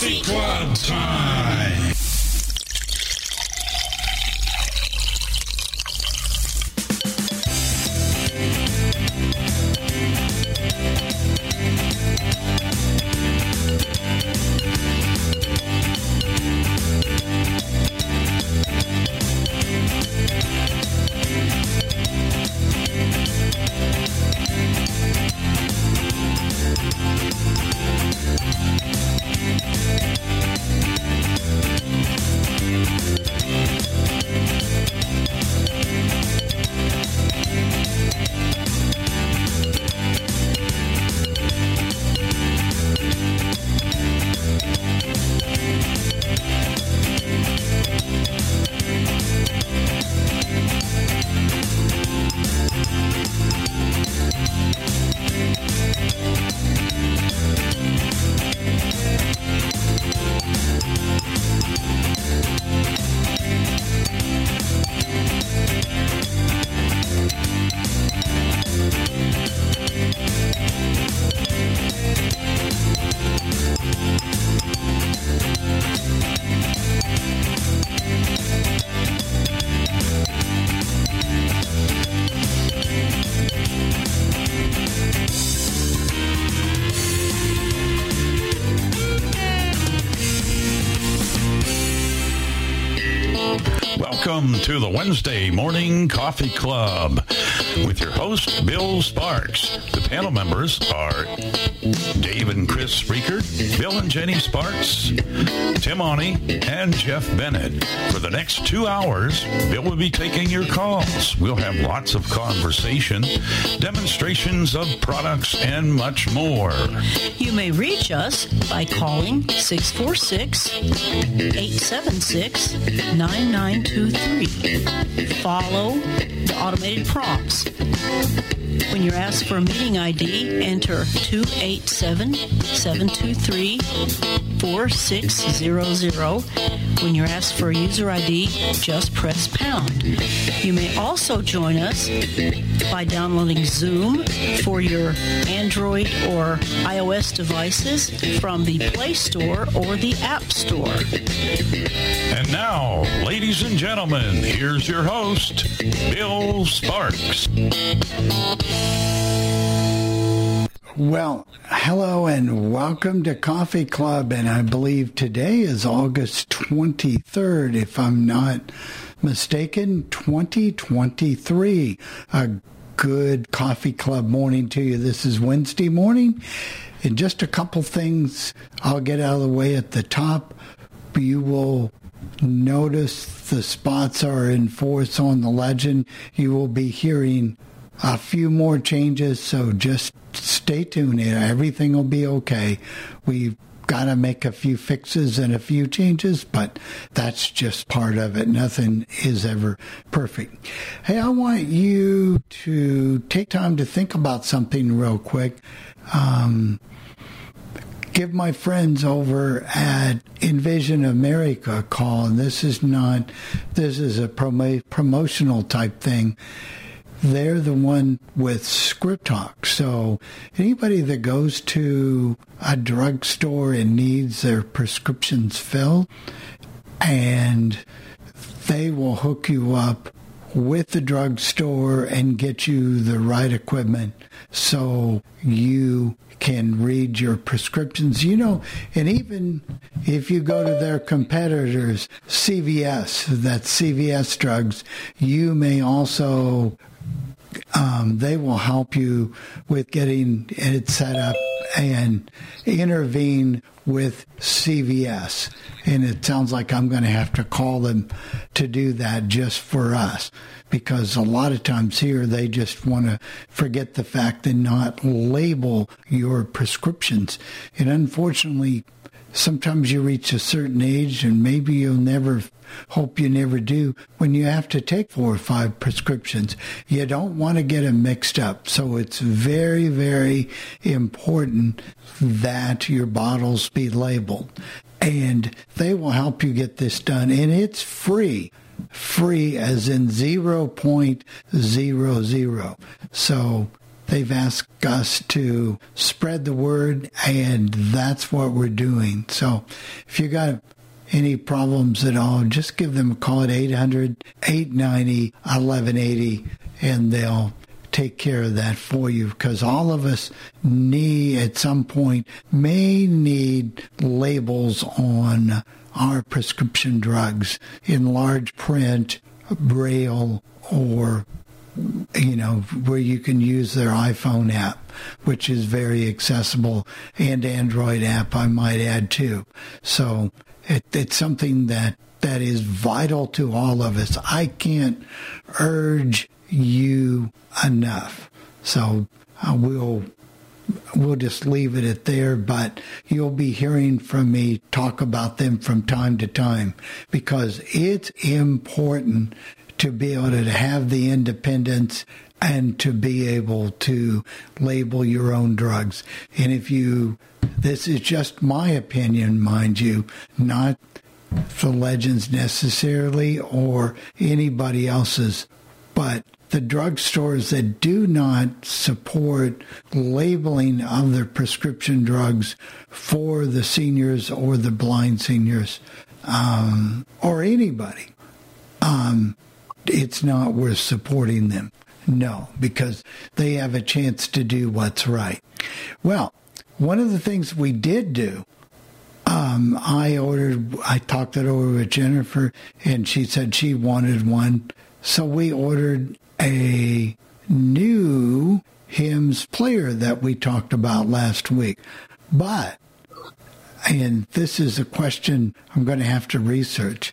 Coffee Club time. Welcome to the Wednesday Morning Coffee Club with your host, Bill Sparks. Panel members are Dave and Chris Spreaker, Bill and Jenny Sparks, Tim Oney, and Jeff Bennett. For the next two hours, Bill will be taking your calls. We'll have lots of conversation, demonstrations of products, and much more. You may reach us by calling 646 876 9923. Follow the automated prompts. When you're asked for a meeting ID, enter 287 723 4600. When you're asked for a user ID, just press pound. You may also join us by downloading Zoom for your Android or iOS devices from the Play Store or the App Store. And now, ladies and gentlemen, here's your host, Bill Sparks. Well, hello and welcome to Coffee Club. And I believe today is August 23rd, if I'm not mistaken, 2023. A good Coffee Club morning to you. This is Wednesday morning. And just a couple things I'll get out of the way at the top. You will notice the spots are in force on the legend. You will be hearing a few more changes, so just stay tuned. Everything will be okay. We've got to make a few fixes and a few changes, but that's just part of it. Nothing is ever perfect. Hey, I want you to take time to think about something real quick. Um, give my friends over at Envision America a call. And this is not, this is a promo- promotional type thing they're the one with ScripTalk. So anybody that goes to a drugstore and needs their prescriptions filled and they will hook you up with the drugstore and get you the right equipment so you can read your prescriptions. You know, and even if you go to their competitors, CVS, that's CVS drugs, you may also um, they will help you with getting it set up and intervene with CVS. And it sounds like I'm going to have to call them to do that just for us because a lot of times here they just want to forget the fact and not label your prescriptions. And unfortunately, sometimes you reach a certain age and maybe you'll never hope you never do. When you have to take four or five prescriptions you don't want to get them mixed up. So it's very very important that your bottles be labeled. And they will help you get this done. And it's free. Free as in 0.00 so they've asked us to spread the word, and that's what we're doing. So if you got any problems at all, just give them a call at 800 890 1180 and they'll take care of that for you because all of us need at some point may need labels on our prescription drugs in large print, braille, or you know, where you can use their iPhone app, which is very accessible, and Android app, I might add too. So it, it's something that that is vital to all of us. I can't urge you enough. So uh, we'll we'll just leave it at there, but you'll be hearing from me talk about them from time to time because it's important to be able to have the independence and to be able to label your own drugs. And if you, this is just my opinion, mind you, not the legends necessarily or anybody else's, but the drugstores that do not support labeling of their prescription drugs for the seniors or the blind seniors um, or anybody, um, it's not worth supporting them. No, because they have a chance to do what's right. Well, one of the things we did do um, I ordered, I talked it over with Jennifer, and she said she wanted one. So we ordered a new HIMS player that we talked about last week. But, and this is a question I'm going to have to research.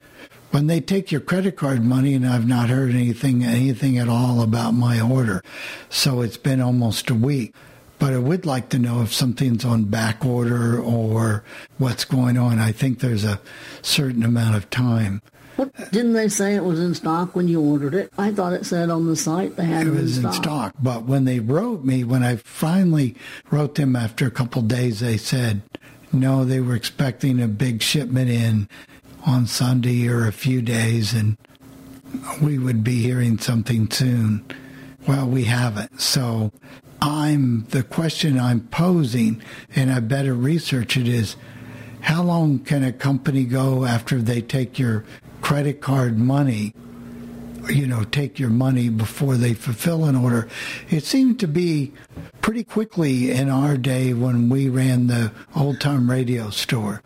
When they take your credit card money, and I've not heard anything, anything at all about my order, so it's been almost a week. But I would like to know if something's on back order or what's going on. I think there's a certain amount of time what, didn't they say it was in stock when you ordered it? I thought it said on the site they had it, it was in stock. in stock. But when they wrote me, when I finally wrote them after a couple days, they said no, they were expecting a big shipment in on Sunday or a few days, and we would be hearing something soon. Well, we haven't. So I'm the question I'm posing, and I better research it is how long can a company go after they take your credit card money, you know, take your money before they fulfill an order. It seemed to be pretty quickly in our day when we ran the old time radio store.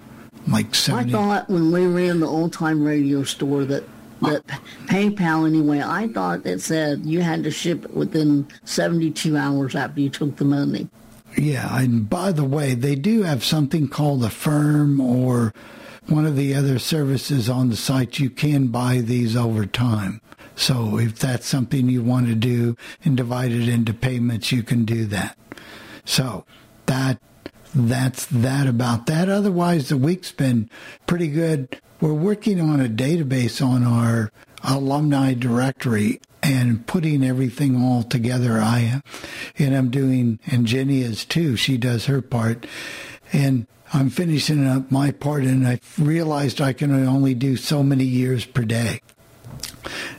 Like 70. I thought when we ran the old time radio store that that PayPal anyway, I thought it said you had to ship it within 72 hours after you took the money. Yeah, and by the way, they do have something called Affirm or one of the other services on the site, you can buy these over time. So if that's something you want to do and divide it into payments, you can do that. So that that's that about that. Otherwise, the week's been pretty good. We're working on a database on our alumni directory and putting everything all together. I am, and I'm doing, and Jenny is too. She does her part, and I'm finishing up my part, and I realized I can only do so many years per day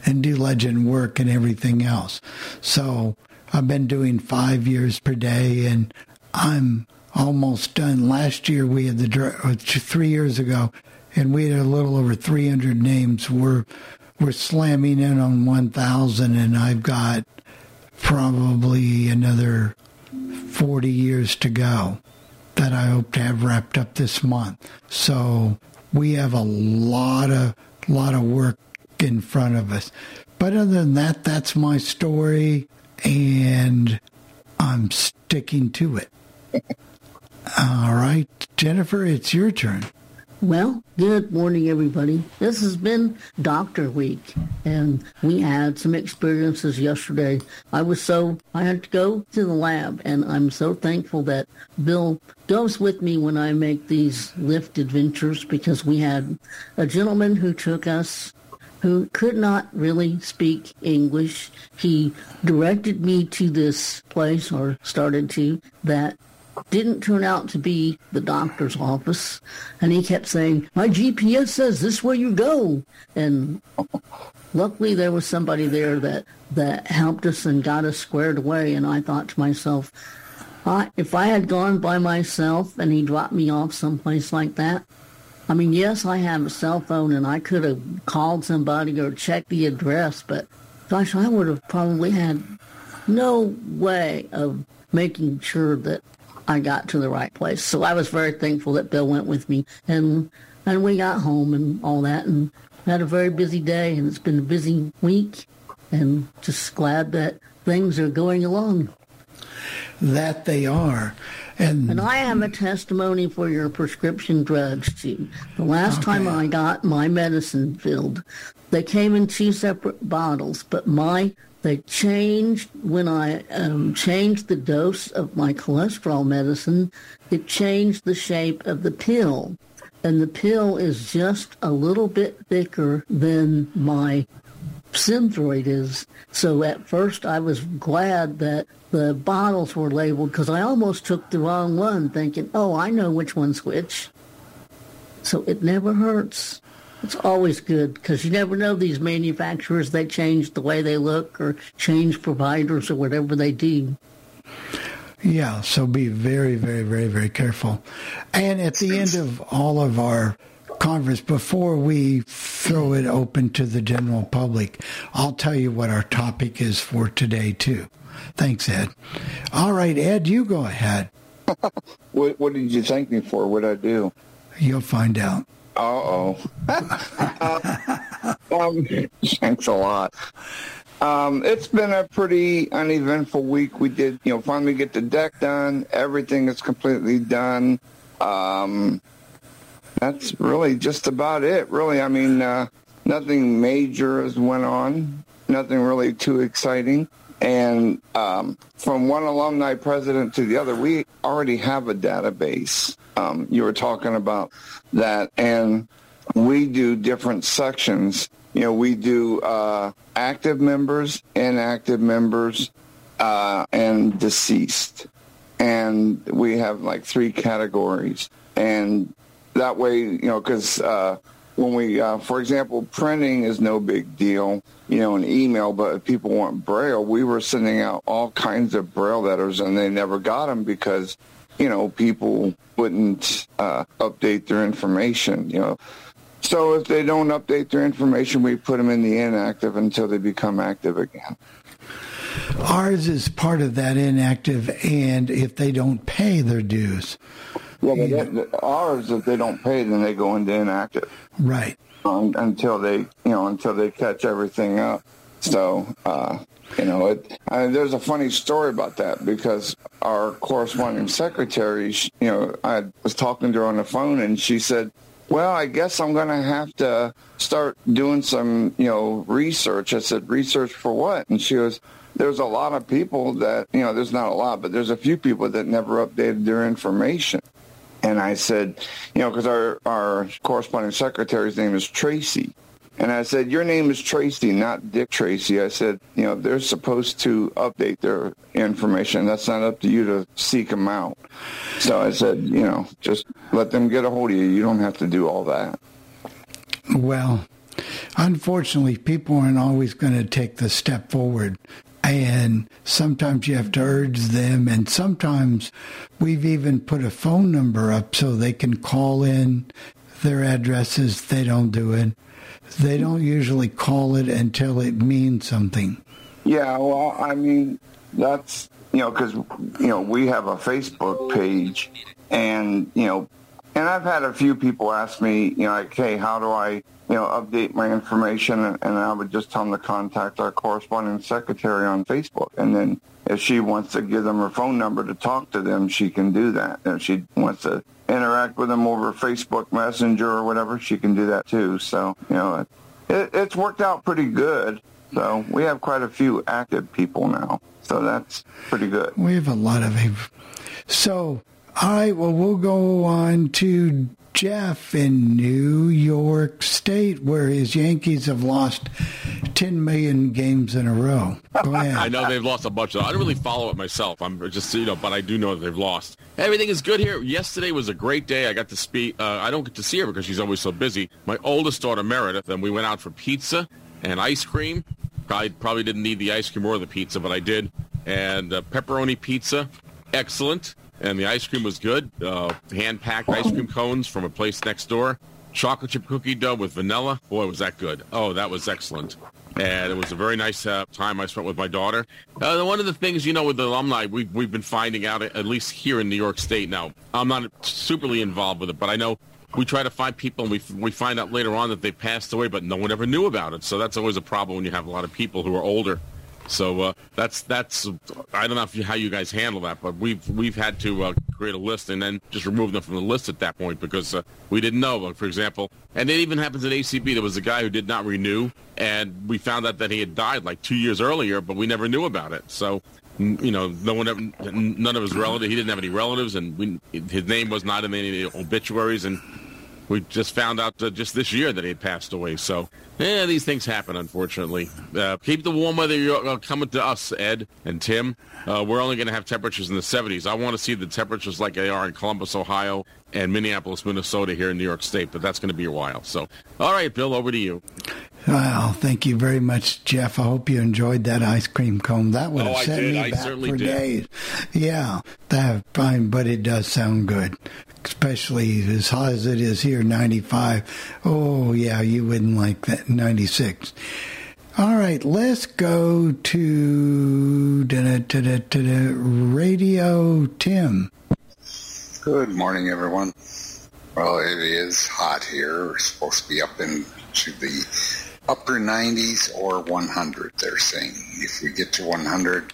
and do legend work and everything else. So I've been doing five years per day, and I'm almost done. Last year we had the uh, three years ago, and we had a little over 300 names. We're we're slamming in on 1,000, and I've got probably another 40 years to go that I hope to have wrapped up this month. So we have a lot of lot of work in front of us. But other than that, that's my story, and I'm sticking to it. All right, Jennifer, it's your turn. Well, good morning, everybody. This has been Doctor Week, and we had some experiences yesterday. I was so, I had to go to the lab, and I'm so thankful that Bill goes with me when I make these Lyft adventures because we had a gentleman who took us who could not really speak English. He directed me to this place, or started to, that didn't turn out to be the doctor's office. And he kept saying, my GPS says this way you go. And luckily there was somebody there that, that helped us and got us squared away. And I thought to myself, I, if I had gone by myself and he dropped me off someplace like that, I mean, yes, I have a cell phone and I could have called somebody or checked the address, but gosh, I would have probably had no way of making sure that I got to the right place. So I was very thankful that Bill went with me and and we got home and all that and had a very busy day and it's been a busy week and just glad that things are going along. That they are. And, and I have a testimony for your prescription drugs too. The last okay. time I got my medicine filled, they came in two separate bottles, but my they changed when I um, changed the dose of my cholesterol medicine. It changed the shape of the pill, and the pill is just a little bit thicker than my Synthroid is. So at first I was glad that the bottles were labeled because I almost took the wrong one thinking, oh, I know which one's which. So it never hurts. It's always good because you never know these manufacturers, they change the way they look or change providers or whatever they do. Yeah, so be very, very, very, very careful. And at the end of all of our conference, before we throw it open to the general public, I'll tell you what our topic is for today, too. Thanks, Ed. All right, Ed, you go ahead. what, what did you thank me for? What I do? You'll find out. Uh-oh. uh, um, thanks a lot. Um, it's been a pretty uneventful week. We did, you know, finally get the deck done. Everything is completely done. Um, that's really just about it. Really, I mean, uh, nothing major has went on. Nothing really too exciting. And um, from one alumni president to the other, we already have a database. Um, you were talking about that, and we do different sections. You know, we do uh, active members, inactive members, uh, and deceased. And we have like three categories. And that way, you know, because uh, when we, uh, for example, printing is no big deal, you know, an email, but if people want Braille, we were sending out all kinds of Braille letters and they never got them because, you know, people wouldn't uh, update their information, you know. So if they don't update their information, we put them in the inactive until they become active again. Ours is part of that inactive, and if they don't pay their dues, yeah, but yeah. ours, if they don't pay, then they go into inactive. Right. Um, until they, you know, until they catch everything up. So, uh, you know, it, I mean, there's a funny story about that because our corresponding secretary, you know, I was talking to her on the phone and she said, well, I guess I'm going to have to start doing some, you know, research. I said, research for what? And she goes, there's a lot of people that, you know, there's not a lot, but there's a few people that never updated their information. And I said, you know, because our, our corresponding secretary's name is Tracy. And I said, your name is Tracy, not Dick Tracy. I said, you know, they're supposed to update their information. That's not up to you to seek them out. So I said, you know, just let them get a hold of you. You don't have to do all that. Well, unfortunately, people aren't always going to take the step forward and sometimes you have to urge them. And sometimes we've even put a phone number up so they can call in their addresses. They don't do it. They don't usually call it until it means something. Yeah well i mean that's you know because you know we have a facebook page and you know and i've had a few people ask me you know like hey how do i you know, update my information, and, I would just tell them to contact our corresponding secretary on Facebook. And then if she wants to give them her phone number to talk to them, she can do that. If she wants to interact with them over Facebook Messenger or whatever, she can do that too. So, you know, it, it's worked out pretty good. So we have quite a few active people now. So that's pretty good. We have a lot of. So, all right, well, we'll go on to Jeff in New York State, where his Yankees have lost 10 million games in a row. I know they've lost a bunch. Of, I don't really follow it myself. I'm just, you know, but I do know that they've lost. Everything is good here. Yesterday was a great day. I got to speak. Uh, I don't get to see her because she's always so busy. My oldest daughter, Meredith, and we went out for pizza and ice cream. I probably didn't need the ice cream or the pizza, but I did. And uh, pepperoni pizza, excellent and the ice cream was good. Uh, hand-packed ice cream cones from a place next door. Chocolate chip cookie dough with vanilla. Boy, was that good. Oh, that was excellent. And it was a very nice uh, time I spent with my daughter. Uh, one of the things, you know, with the alumni, we, we've been finding out, at least here in New York State now, I'm not superly involved with it, but I know we try to find people and we, we find out later on that they passed away, but no one ever knew about it. So that's always a problem when you have a lot of people who are older so uh, that's that's I don't know you, how you guys handle that, but we've we've had to uh, create a list and then just remove them from the list at that point because uh, we didn't know. For example, and it even happens at ACB. There was a guy who did not renew, and we found out that he had died like two years earlier, but we never knew about it. So you know, no one, none of his relatives. He didn't have any relatives, and we, his name was not in any obituaries, and we just found out uh, just this year that he had passed away. So, yeah, these things happen, unfortunately. Uh, keep the warm weather uh, coming to us, Ed and Tim. Uh, we're only going to have temperatures in the 70s. I want to see the temperatures like they are in Columbus, Ohio, and Minneapolis, Minnesota here in New York State, but that's going to be a while. So, all right, Bill, over to you. Well, thank you very much, Jeff. I hope you enjoyed that ice cream cone. That would have oh, set me back for did. days. Yeah, that fine, but it does sound good especially as hot as it is here, 95. Oh, yeah, you wouldn't like that, 96. All right, let's go to da, da, da, Radio Tim. Good morning, everyone. Well, it is hot here. We're supposed to be up into the upper 90s or 100, they're saying. If we get to 100,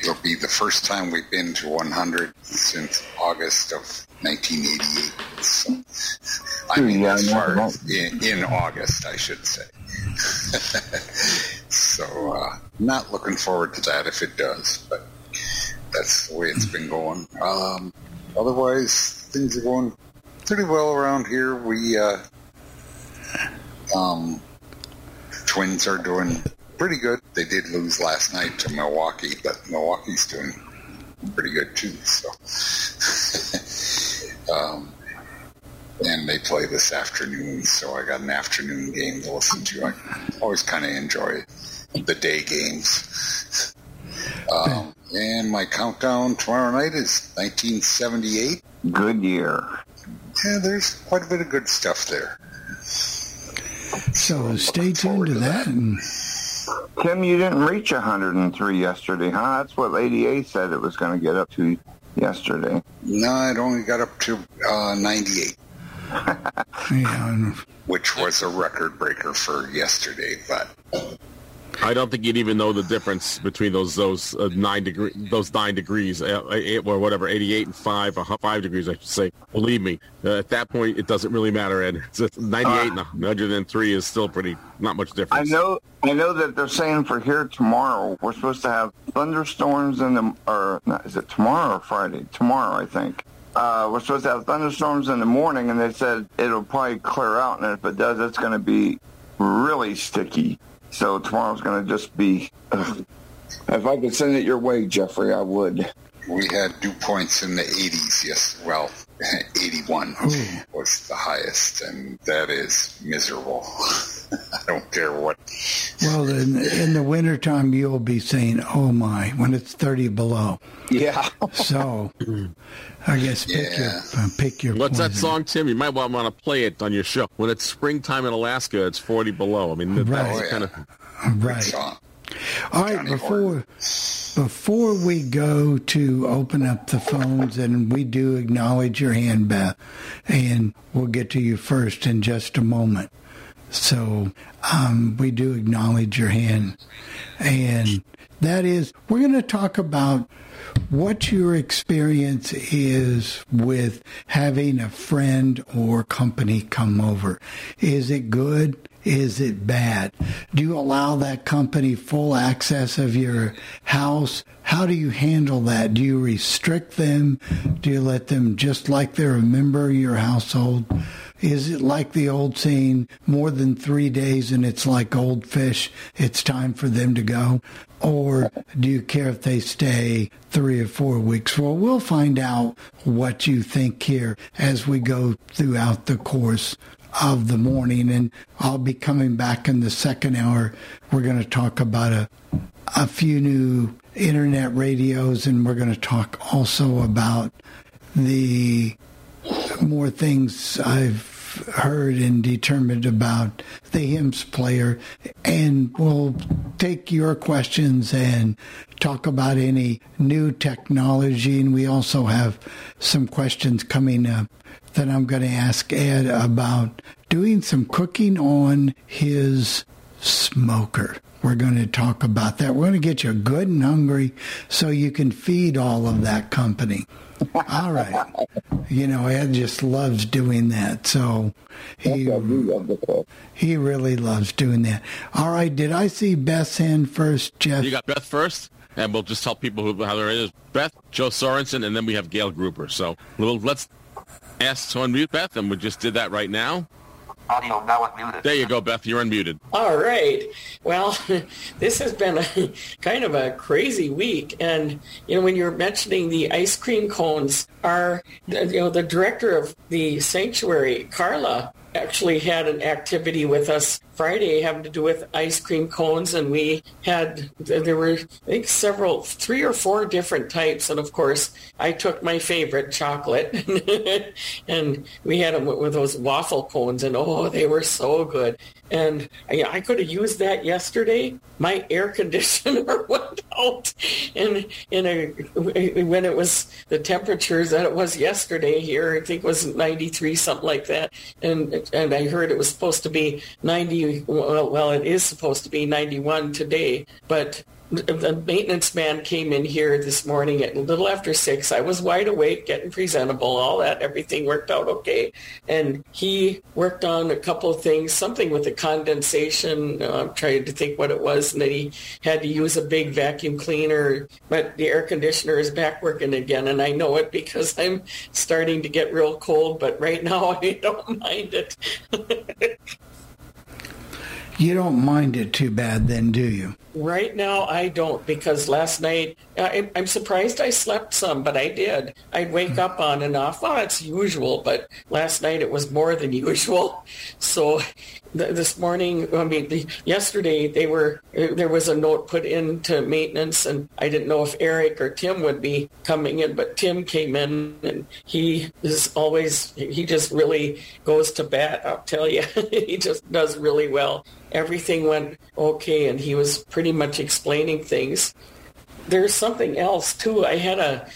it'll be the first time we've been to 100 since August of 1988. So, I mean, yeah, as far as in, in, August, I should say. so, uh, not looking forward to that if it does, but that's the way it's been going. Um, otherwise, things are going pretty well around here. We, uh, um, twins are doing pretty good. They did lose last night to Milwaukee, but Milwaukee's doing pretty good too. So um, and they play this afternoon, so I got an afternoon game to listen to. I always kind of enjoy the day games. Um, and my countdown tomorrow night is 1978. Good year. Yeah, there's quite a bit of good stuff there. So stay tuned to that. And... Tim, you didn't reach 103 yesterday, huh? That's what Lady A said it was going to get up to yesterday. No, it only got up to uh, 98. yeah. Which was a record breaker for yesterday, but I don't think you'd even know the difference between those those uh, nine degree those nine degrees uh, eight, or whatever eighty eight and five uh, five degrees I should say. Believe me, uh, at that point it doesn't really matter. Ed, ninety eight and hundred and three is still pretty not much difference. I know I know that they're saying for here tomorrow we're supposed to have thunderstorms in the or not, is it tomorrow or Friday? Tomorrow I think. Uh, we're supposed to have thunderstorms in the morning, and they said it'll probably clear out, and if it does, it's going to be really sticky. So tomorrow's going to just be. Uh, if I could send it your way, Jeffrey, I would. We had dew points in the 80s. Yes, well, 81 was the highest, and that is miserable. I don't care what. Well, in, in the wintertime, you'll be saying, oh my, when it's 30 below. Yeah. so, I guess pick yeah. your uh, pick your. What's poison. that song, Tim? You might want, want to play it on your show. When it's springtime in Alaska, it's 40 below. I mean, right. that's oh, yeah. kind of right. All right, before before we go to open up the phones, and we do acknowledge your hand, Beth, and we'll get to you first in just a moment. So um, we do acknowledge your hand, and that is we're going to talk about what your experience is with having a friend or company come over. Is it good? Is it bad? Do you allow that company full access of your house? How do you handle that? Do you restrict them? Do you let them just like they're a member of your household? is it like the old saying, more than three days and it's like old fish, it's time for them to go? Or do you care if they stay three or four weeks? Well, we'll find out what you think here as we go throughout the course of the morning. And I'll be coming back in the second hour. We're going to talk about a, a few new internet radios and we're going to talk also about the more things I've heard and determined about the HIMS player. And we'll take your questions and talk about any new technology. And we also have some questions coming up that I'm going to ask Ed about doing some cooking on his smoker. We're going to talk about that. We're going to get you good and hungry so you can feed all of that company. All right. You know, Ed just loves doing that. So he, he really loves doing that. All right. Did I see Beth's hand first, Jeff? You got Beth first? And we'll just tell people who, how there is. Beth, Joe Sorensen, and then we have Gail Grouper. So we'll, let's ask to unmute Beth, and we just did that right now. Audio now unmuted. There you go, Beth. You're unmuted. All right. Well, this has been a, kind of a crazy week, and you know when you're mentioning the ice cream cones, our you know the director of the sanctuary, Carla, actually had an activity with us Friday having to do with ice cream cones, and we had there were I think several, three or four different types, and of course I took my favorite, chocolate, and we had them with those waffle cones, and oh, they were so good. And I, I could have used that yesterday. My air conditioner went out, and in a when it was the temperatures that it was yesterday here, I think it was 93 something like that, and and I heard it was supposed to be 90 well, well, it is supposed to be 91 today, but the maintenance man came in here this morning at a little after six. I was wide awake, getting presentable, all that, everything worked out okay. And he worked on a couple of things, something with the condensation. I'm trying to think what it was, and then he had to use a big vacuum cleaner. But the air conditioner is back working again, and I know it because I'm starting to get real cold. But right now, I don't mind it. You don't mind it too bad then, do you? Right now, I don't because last night I, am surprised I slept some, but I did. I'd wake up on and off. Well, that's usual, but last night it was more than usual. So th- this morning, I mean, the, yesterday they were there was a note put into maintenance, and I didn't know if Eric or Tim would be coming in, but Tim came in, and he is always he just really goes to bat. I'll tell you, he just does really well everything went okay and he was pretty much explaining things. There's something else too. I had a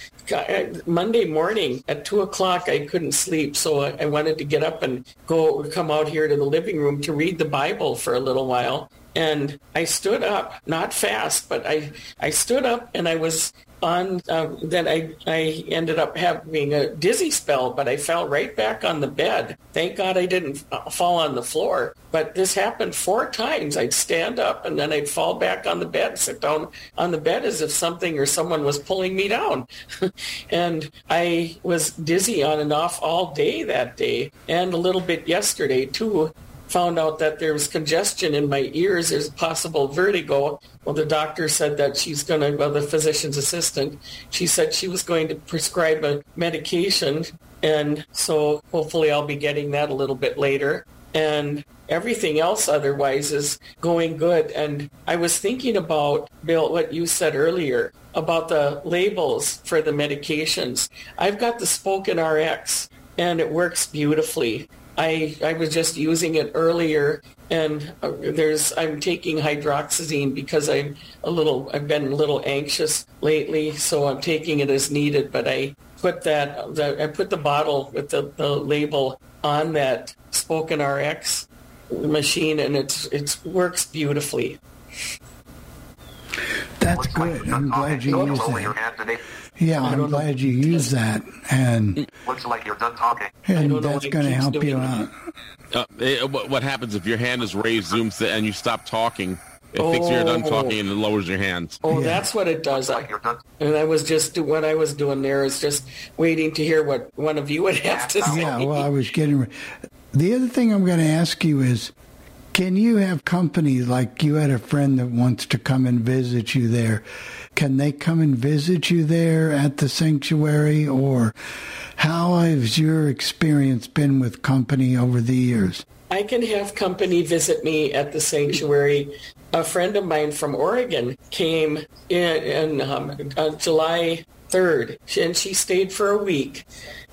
Monday morning at two o'clock, I couldn't sleep, so I wanted to get up and go come out here to the living room to read the Bible for a little while. And I stood up, not fast, but I, I stood up and I was on uh, then I, I ended up having a dizzy spell but i fell right back on the bed. Thank god i didn't uh, fall on the floor. But this happened four times. I'd stand up and then i'd fall back on the bed sit down on the bed as if something or someone was pulling me down. And i was dizzy on and off all day that day. And a little bit yesterday too found out that there was congestion in my ears. There's possible vertigo. Well, the doctor said that she's going to, well, the physician's assistant, she said she was going to prescribe a medication. And so hopefully I'll be getting that a little bit later. And everything else otherwise is going good. And I was thinking about, Bill, what you said earlier about the labels for the medications. I've got the Spoken RX and it works beautifully. I, I was just using it earlier and uh, there's I'm taking hydroxyzine because I'm a little I've been a little anxious lately so I'm taking it as needed but I put that the, I put the bottle with the, the label on that Spoken RX machine and it's it works beautifully. That's good. I'm glad you used that. Yeah, I'm glad you use that, and looks like you're done talking. And that's going to help you out. Uh, it, what happens if your hand is raised, zooms, and you stop talking? It oh. thinks you're done talking and it lowers your hands. Oh, yeah. that's what it does. Like and I was just what I was doing there is just waiting to hear what one of you would have to say. Yeah, well, I was getting. the other thing I'm going to ask you is can you have company like you had a friend that wants to come and visit you there? Can they come and visit you there at the sanctuary or how has your experience been with company over the years? I can have company visit me at the sanctuary. A friend of mine from Oregon came in, in um, uh, July 3rd, and she stayed for a week.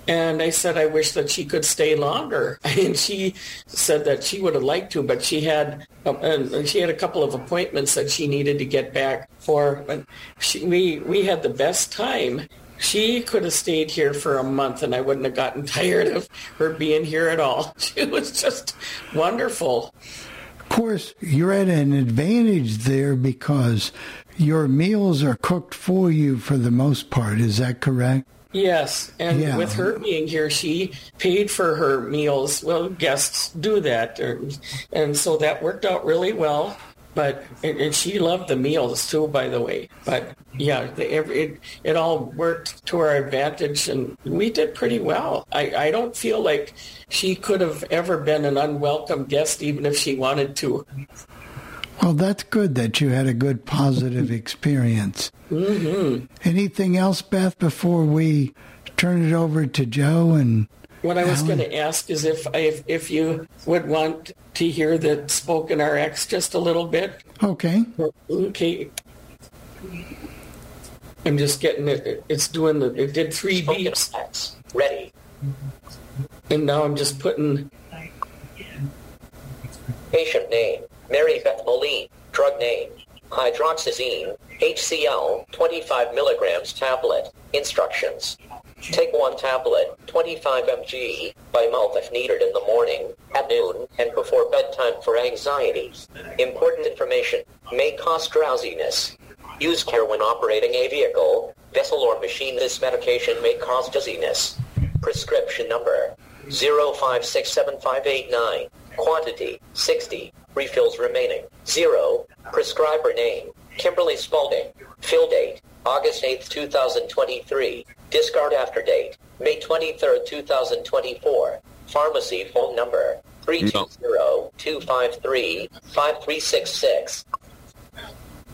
And I said, I wish that she could stay longer. And she said that she would have liked to, but she had, uh, and she had a couple of appointments that she needed to get back for. But she, we, we had the best time. She could have stayed here for a month and I wouldn't have gotten tired of her being here at all. She was just wonderful. Of course, you're at an advantage there because your meals are cooked for you for the most part. Is that correct? Yes, and Yeah. with her being here, she paid for her meals. Well, guests do that, and so that worked out really well. But and, she loved the meals too, by the way. But yeah, it it all worked to our advantage, and we did pretty well. I I don't feel like she could have ever been an unwelcome guest, even if she wanted to. Well, that's good that you had a good positive experience. hmm Anything else, Beth, before we turn it over to Joe and What I was Alan? going to ask is if if if you would want to hear the spoken RX just a little bit. Okay. Okay. I'm just getting it. It's doing the. It did three beeps. Ready. And now I'm just putting. Patient name, Mary Beth Moline. Drug name, hydroxyzine, HCl, 25 milligrams tablet. Instructions. Take one tablet, 25 mg, by mouth if needed in the morning, at noon, and before bedtime for anxiety. Important information. May cause drowsiness. Use care when operating a vehicle, vessel or machine. This medication may cause dizziness. Prescription number 0567589. Quantity 60. Refills remaining 0. Prescriber name Kimberly Spalding. Fill date August 8, 2023. Discard after date May 23, 2024. Pharmacy phone number 320-253-5366.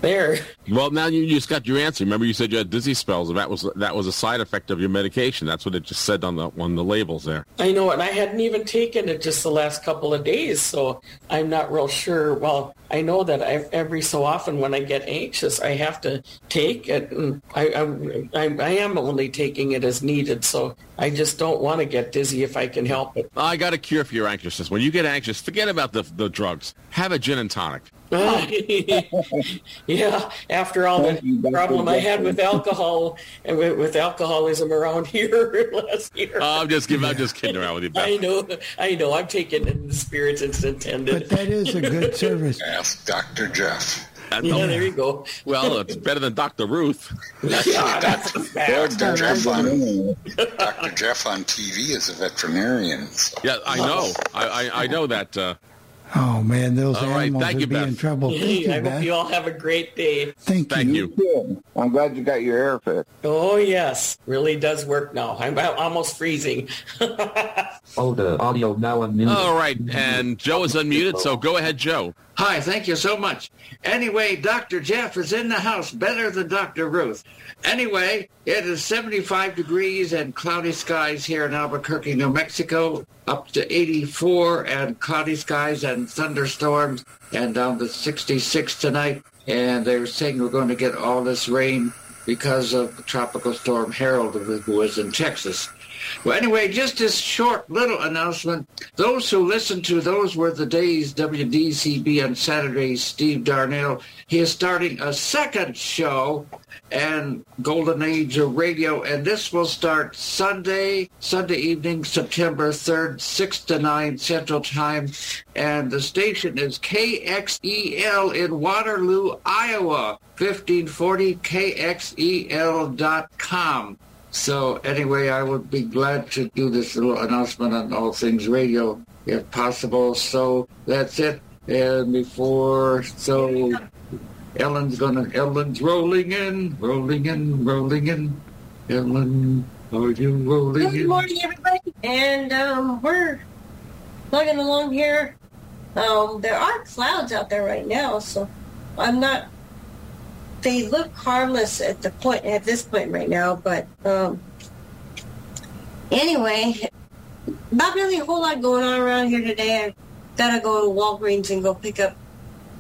There. Well, now you just got your answer. Remember, you said you had dizzy spells. That was that was a side effect of your medication. That's what it just said on the on the labels there. I know, and I hadn't even taken it just the last couple of days, so I'm not real sure. Well, I know that I, every so often when I get anxious, I have to take it, and I, I, I, I am only taking it as needed, so I just don't want to get dizzy if I can help it. I got a cure for your anxiousness. When you get anxious, forget about the the drugs. Have a gin and tonic. yeah, after all the problem I had with alcohol and with, with alcoholism around here last year. Oh, I'm just giving. I'm just kidding around with you, Beth. I know, I know. I'm taking it in the spirit it's intended. But that is a good service. Ask Dr. Jeff. That's yeah, there you go. Well, it's better than Dr. Ruth. Yeah, that's a. Dr. Jeff on, Dr. Jeff on TV is a veterinarian. So. Yeah, I know. I I, I know that. Uh, Oh man, those All right, animals thank would you, be Beth. in trouble. Thank you, I hope you all have a great day. Thank, thank you. you. I'm glad you got your hair fit. Oh yes, really does work now. I'm about- almost freezing. Oh, the audio now unmuted. All right, and Joe is unmuted, so go ahead, Joe. Hi, thank you so much. Anyway, Dr. Jeff is in the house, better than Dr. Ruth. Anyway, it is 75 degrees and cloudy skies here in Albuquerque, New Mexico, up to 84 and cloudy skies and thunderstorms, and down to 66 tonight. And they're saying we're going to get all this rain because of Tropical Storm Harold, who was in Texas. Well, anyway, just this short little announcement. Those who listen to Those Were the Days WDCB on Saturday, Steve Darnall, he is starting a second show and Golden Age of Radio, and this will start Sunday, Sunday evening, September 3rd, 6 to 9 Central Time, and the station is KXEL in Waterloo, Iowa, 1540 KXEL.com. So anyway, I would be glad to do this little announcement on All Things Radio if possible. So that's it. And before, so Ellen's gonna, Ellen's rolling in, rolling in, rolling in. Ellen, are you rolling Good in? Good morning, everybody. And um, we're plugging along here. Um, there are clouds out there right now, so I'm not. They look harmless at the point at this point right now, but um, anyway, not really a whole lot going on around here today. I gotta go to Walgreens and go pick up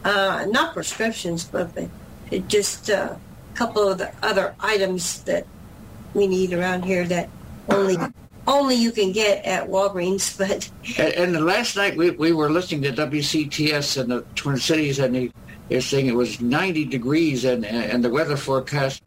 uh, not prescriptions, but just uh, a couple of the other items that we need around here that only only you can get at Walgreens. But And, and last night we, we were listening to WCTS in the Twin Cities, and they, they're saying it was 90 degrees, and and the weather forecast.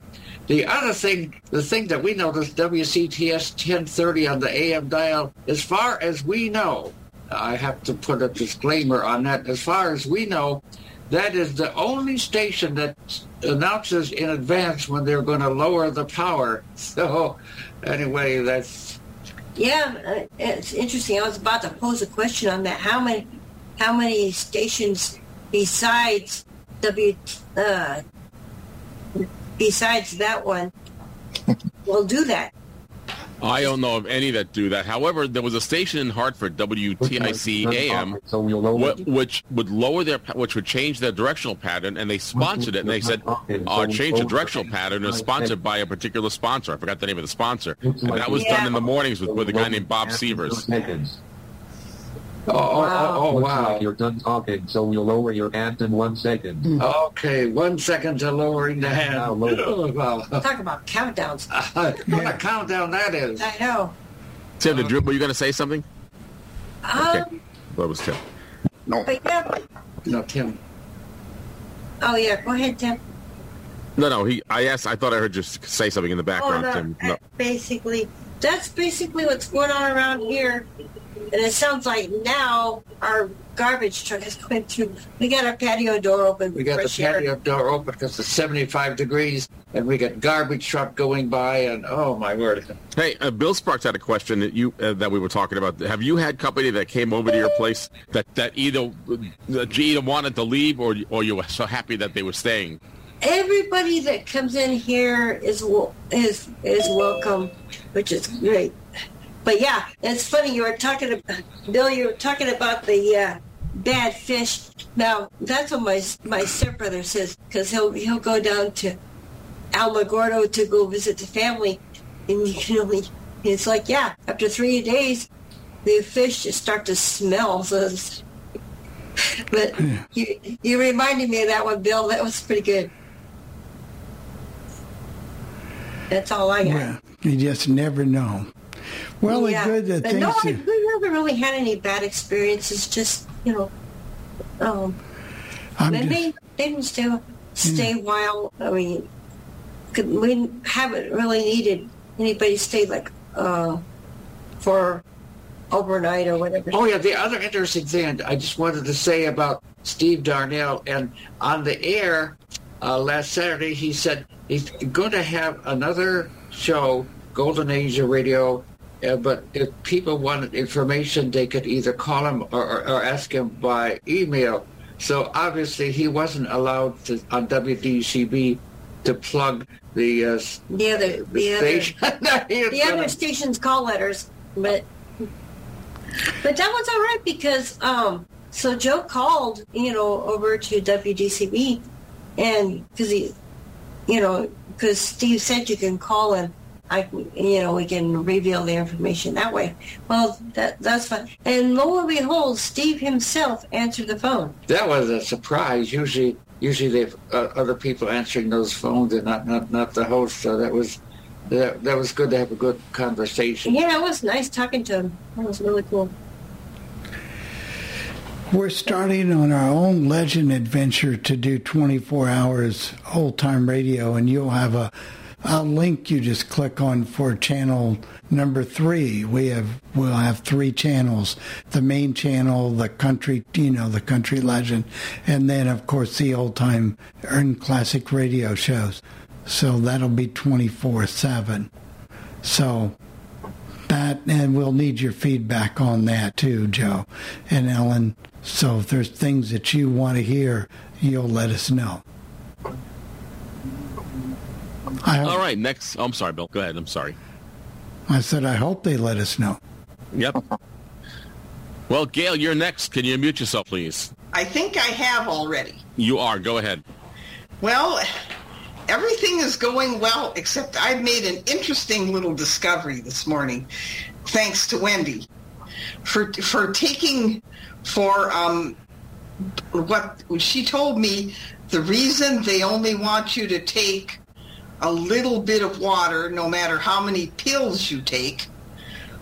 The other thing, the thing that we noticed, WCTS 1030 on the AM dial, as far as we know, I have to put a disclaimer on that. As far as we know, that is the only station that announces in advance when they're going to lower the power. So, anyway, that's yeah, uh, it's interesting. I was about to pose a question on that. How many how many stations besides W uh, besides that one will do that? I don't know of any that do that. However, there was a station in Hartford, WTIC AM, which would lower their, which would change their directional pattern, and they sponsored it. And they said, "Our change the directional pattern is sponsored by a particular sponsor." I forgot the name of the sponsor, and that was done in the mornings with, with a guy named Bob Severs. Oh, oh, oh, Looks wow. like you're done talking, so we'll lower your hand in one second. Okay, one second to lowering the hand. Now lower. Oh, wow. Talk about countdowns. what a countdown that is. I know. Tim, did drip, were you going to say something? Um, That was Tim. No. but yeah. No, Tim. Oh yeah. Go ahead, Tim. No, no. He. I asked. I thought I heard you say something in the Oh, background, no, Tim. No. Basically, that's basically what's going on around here. And it sounds like now our garbage truck is going through. We got our patio door open. We got the fresh air. patio door open because it's 75 degrees, and we got garbage truck going by, and oh my word. Hey, uh, Bill Sparks had a question that you uh, that we were talking about. Have you had company that came over to your place that that either that you either wanted to leave or or you were so happy that they were staying? Everybody that comes in here is is is welcome, which is great. But yeah, it's funny you were talking about Bill. You were talking about the uh, bad fish. Now that's what my my stepbrother says because he'll he'll go down to Alamogordo to go visit the family, and you. It's like yeah, after three days, the fish just start to smell. So it's- but you you reminded me of that one, Bill. That was pretty good. That's all I got. Yeah, you just never know. Well, yeah. good the but things. no, I, that- we never really had any bad experiences. Just you know, um, I'm just- they they didn't stay stay a while. I mean, could, we haven't really needed anybody stay like uh, for overnight or whatever. Oh yeah, the other interesting thing I just wanted to say about Steve Darnall and on the air uh, last Saturday, he said he's going to have another show, Golden Age of Radio. Uh, but if people wanted information, they could either call him or, or, or ask him by email. So obviously, he wasn't allowed to on WDCB to plug the uh, The other the other station. the other station's call letters, but but that was all right because um so Joe called you know over to WDCB and because he you know because Steve said you can call and I you know we can reveal the information that way. Well that that's fine. And lo and behold, Steve himself answered the phone. That was a surprise. Usually, usually they've uh, other people answering those phones and not not not the host. So that was that that was good to have a good conversation. Yeah, it was nice talking to him. That was really cool. We're starting on our own legend adventure to do 24 hours old time radio, and you'll have a, a link you just click on for channel number three. We have we'll have three channels: the main channel, the country, you know, the country legend, and then of course the old time classic radio shows. So that'll be 24 seven. So that, and we'll need your feedback on that too, Joe and Ellen. So if there's things that you want to hear, you'll let us know. I, All right, next. Oh, I'm sorry, Bill. Go ahead. I'm sorry. I said I hope they let us know. Yep. Well, Gail, you're next. Can you mute yourself, please? I think I have already. You are. Go ahead. Well, everything is going well, except I've made an interesting little discovery this morning, thanks to Wendy, for for taking for um, what she told me. The reason they only want you to take a little bit of water, no matter how many pills you take,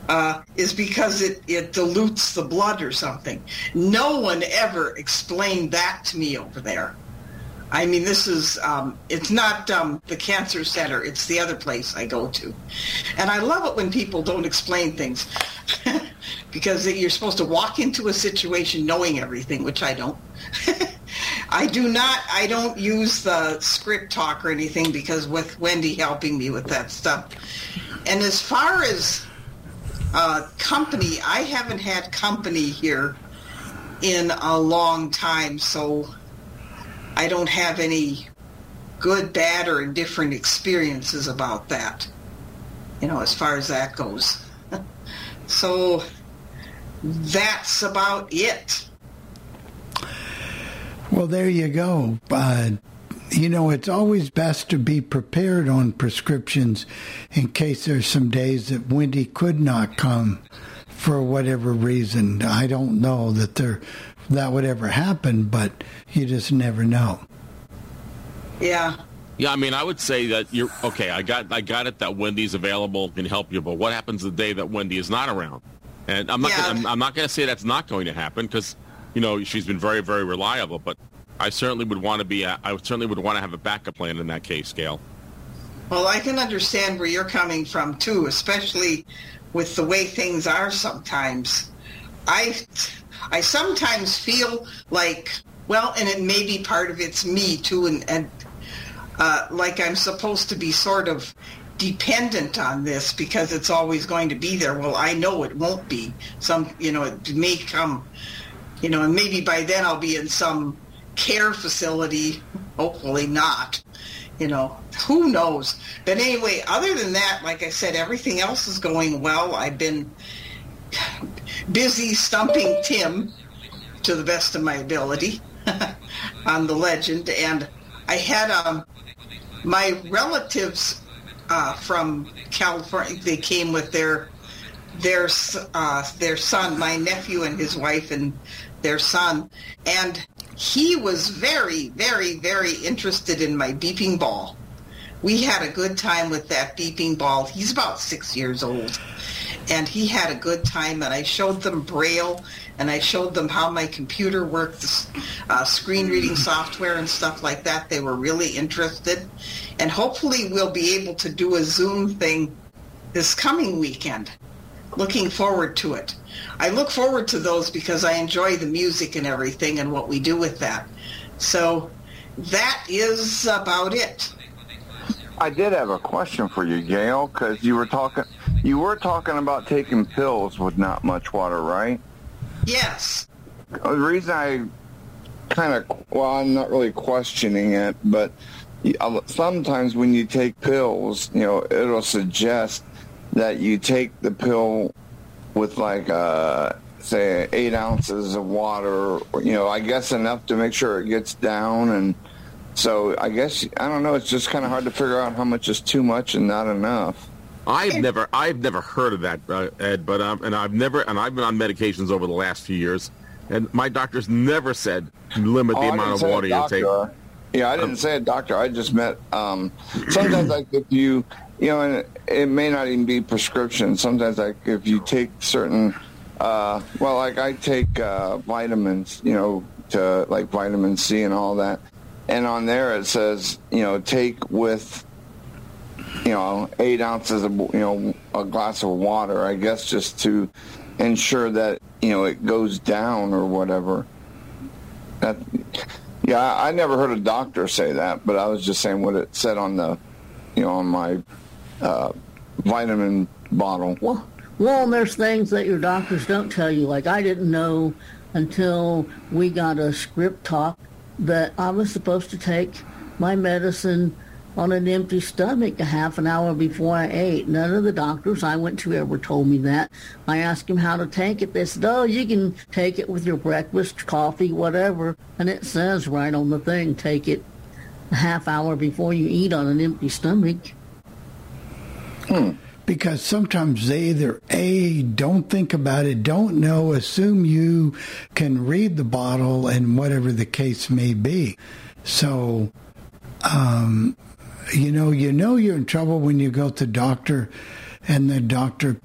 uh, is because it, it dilutes the blood or something. No one ever explained that to me over there. I mean, this is, um, it's not um, the cancer center. It's the other place I go to. And I love it when people don't explain things because you're supposed to walk into a situation knowing everything, which I don't. I do not, I don't use the ScripTalk or anything because with Wendy helping me with that stuff. And as far as uh, company, I haven't had company here in a long time, so I don't have any good, bad, or indifferent experiences about that, you know, as far as that goes. so that's about it. Well, there you go. Uh, you know, it's always best to be prepared on prescriptions in case there's some days that Wendy could not come for whatever reason. I don't know that there that would ever happen, but you just never know. Yeah. Yeah, I mean, I would say that you're okay. I got, I got it that Wendy's available can help you, but what happens the day that Wendy is not around? And I'm not, Yeah. gonna, I'm, I'm not going to say that's not going to happen because, you know, she's been very, very reliable. But I certainly would want to be, a, I certainly would want to have a backup plan in that case, Gail. Well, I can understand where you're coming from too, especially with the way things are sometimes. I I sometimes feel like well, and it may be part of it's me too, and, and uh, like I'm supposed to be sort of dependent on this because it's always going to be there. Well, I know it won't be. Some, you know, it may come, you know, and maybe by then I'll be in some care facility. Hopefully not. You know, who knows? But anyway, other than that, like I said, everything else is going well. I've been busy stumping Tim to the best of my ability on the legend, and I had um, my relatives uh, from California. They came with their their uh, their son, my nephew and his wife, and their son, and he was very, very, very interested in my beeping ball. We had a good time with that beeping ball. He's about six years old, and he had a good time. And I showed them Braille, and I showed them how my computer worked, uh, screen reading software and stuff like that. They were really interested, and hopefully we'll be able to do a Zoom thing this coming weekend. Looking forward to it. I look forward to those because I enjoy the music and everything and what we do with that. So that is about it. I did have a question for you, Gail, because you were talking you were talking about taking pills with not much water, right? Yes. The reason I kind of well, I'm not really questioning it, but uh, sometimes when you take pills, you know, it'll suggest that you take the pill with like uh say eight ounces of water, you know, I guess enough to make sure it gets down and. So I guess I don't know. It's just kind of hard to figure out how much is too much and not enough. I've never, I've never heard of that, uh, Ed. But um, and I've never, and I've been on medications over the last few years, and my doctor's never said limit Oh, the I amount of water you take. Yeah, I didn't say a doctor. I just meant um, sometimes like if you you know, and it may not even be prescription. Sometimes like if you take certain, uh, well, like I take uh, vitamins, you know, to like vitamin C and all that, and on there it says you know take with you know eight ounces of you know a glass of water. I guess just to ensure that you know it goes down or whatever. That, yeah, I never heard a doctor say that, but I was just saying what it said on the, you know, on my uh, vitamin bottle. Well, well, there's things that your doctors don't tell you. Like I didn't know until we got a ScripTalk that I was supposed to take my medicine on an empty stomach a half an hour before I ate. None of the doctors I went to ever told me that. I asked them how to take it. They said, oh, you can take it with your breakfast, coffee, whatever. And it says right on the thing, take it a half hour before you eat on an empty stomach. Hmm. Because sometimes they either A, don't think about it, don't know, assume you can read the bottle and whatever the case may be. So, um, you know, you know you're in trouble when you go to the doctor and the doctor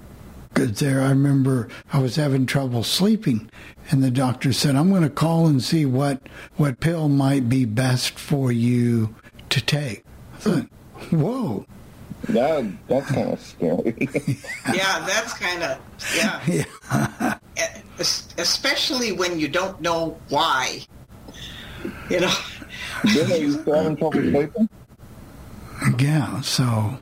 there. I remember I was having trouble sleeping and the doctor said, I'm going to call and see what, what pill might be best for you to take. I thought, whoa. That, that's kind of scary. yeah, that's kind of, yeah. yeah. Especially when you don't know why. You know. Then are you still having trouble sleeping? Yeah, so.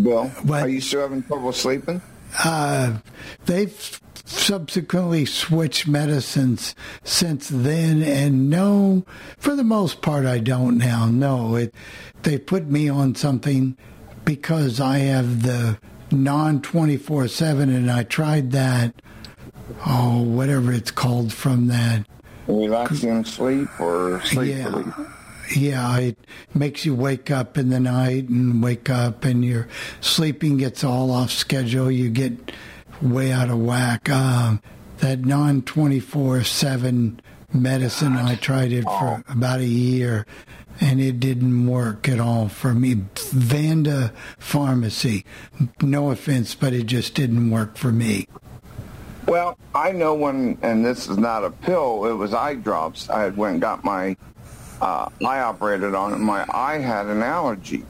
Bill, but, are you still having trouble sleeping? Uh, they've subsequently switched medicines since then, and no, for the most part, I don't now. No, it they put me on something because I have the non 24 7 and I tried that, oh, whatever it's called from that. Relaxing sleep or sleep yeah. relief? Yeah, it makes you wake up in the night and wake up and your sleeping gets all off schedule. You get way out of whack. Um, that non 24 7 medicine, I tried it for about a year and it didn't work at all for me. Vanda Pharmacy, no offense, but it just didn't work for me. Well, I know when, and this is not a pill, it was eye drops. I had went and got my uh, eye operated on it. My eye had an allergy.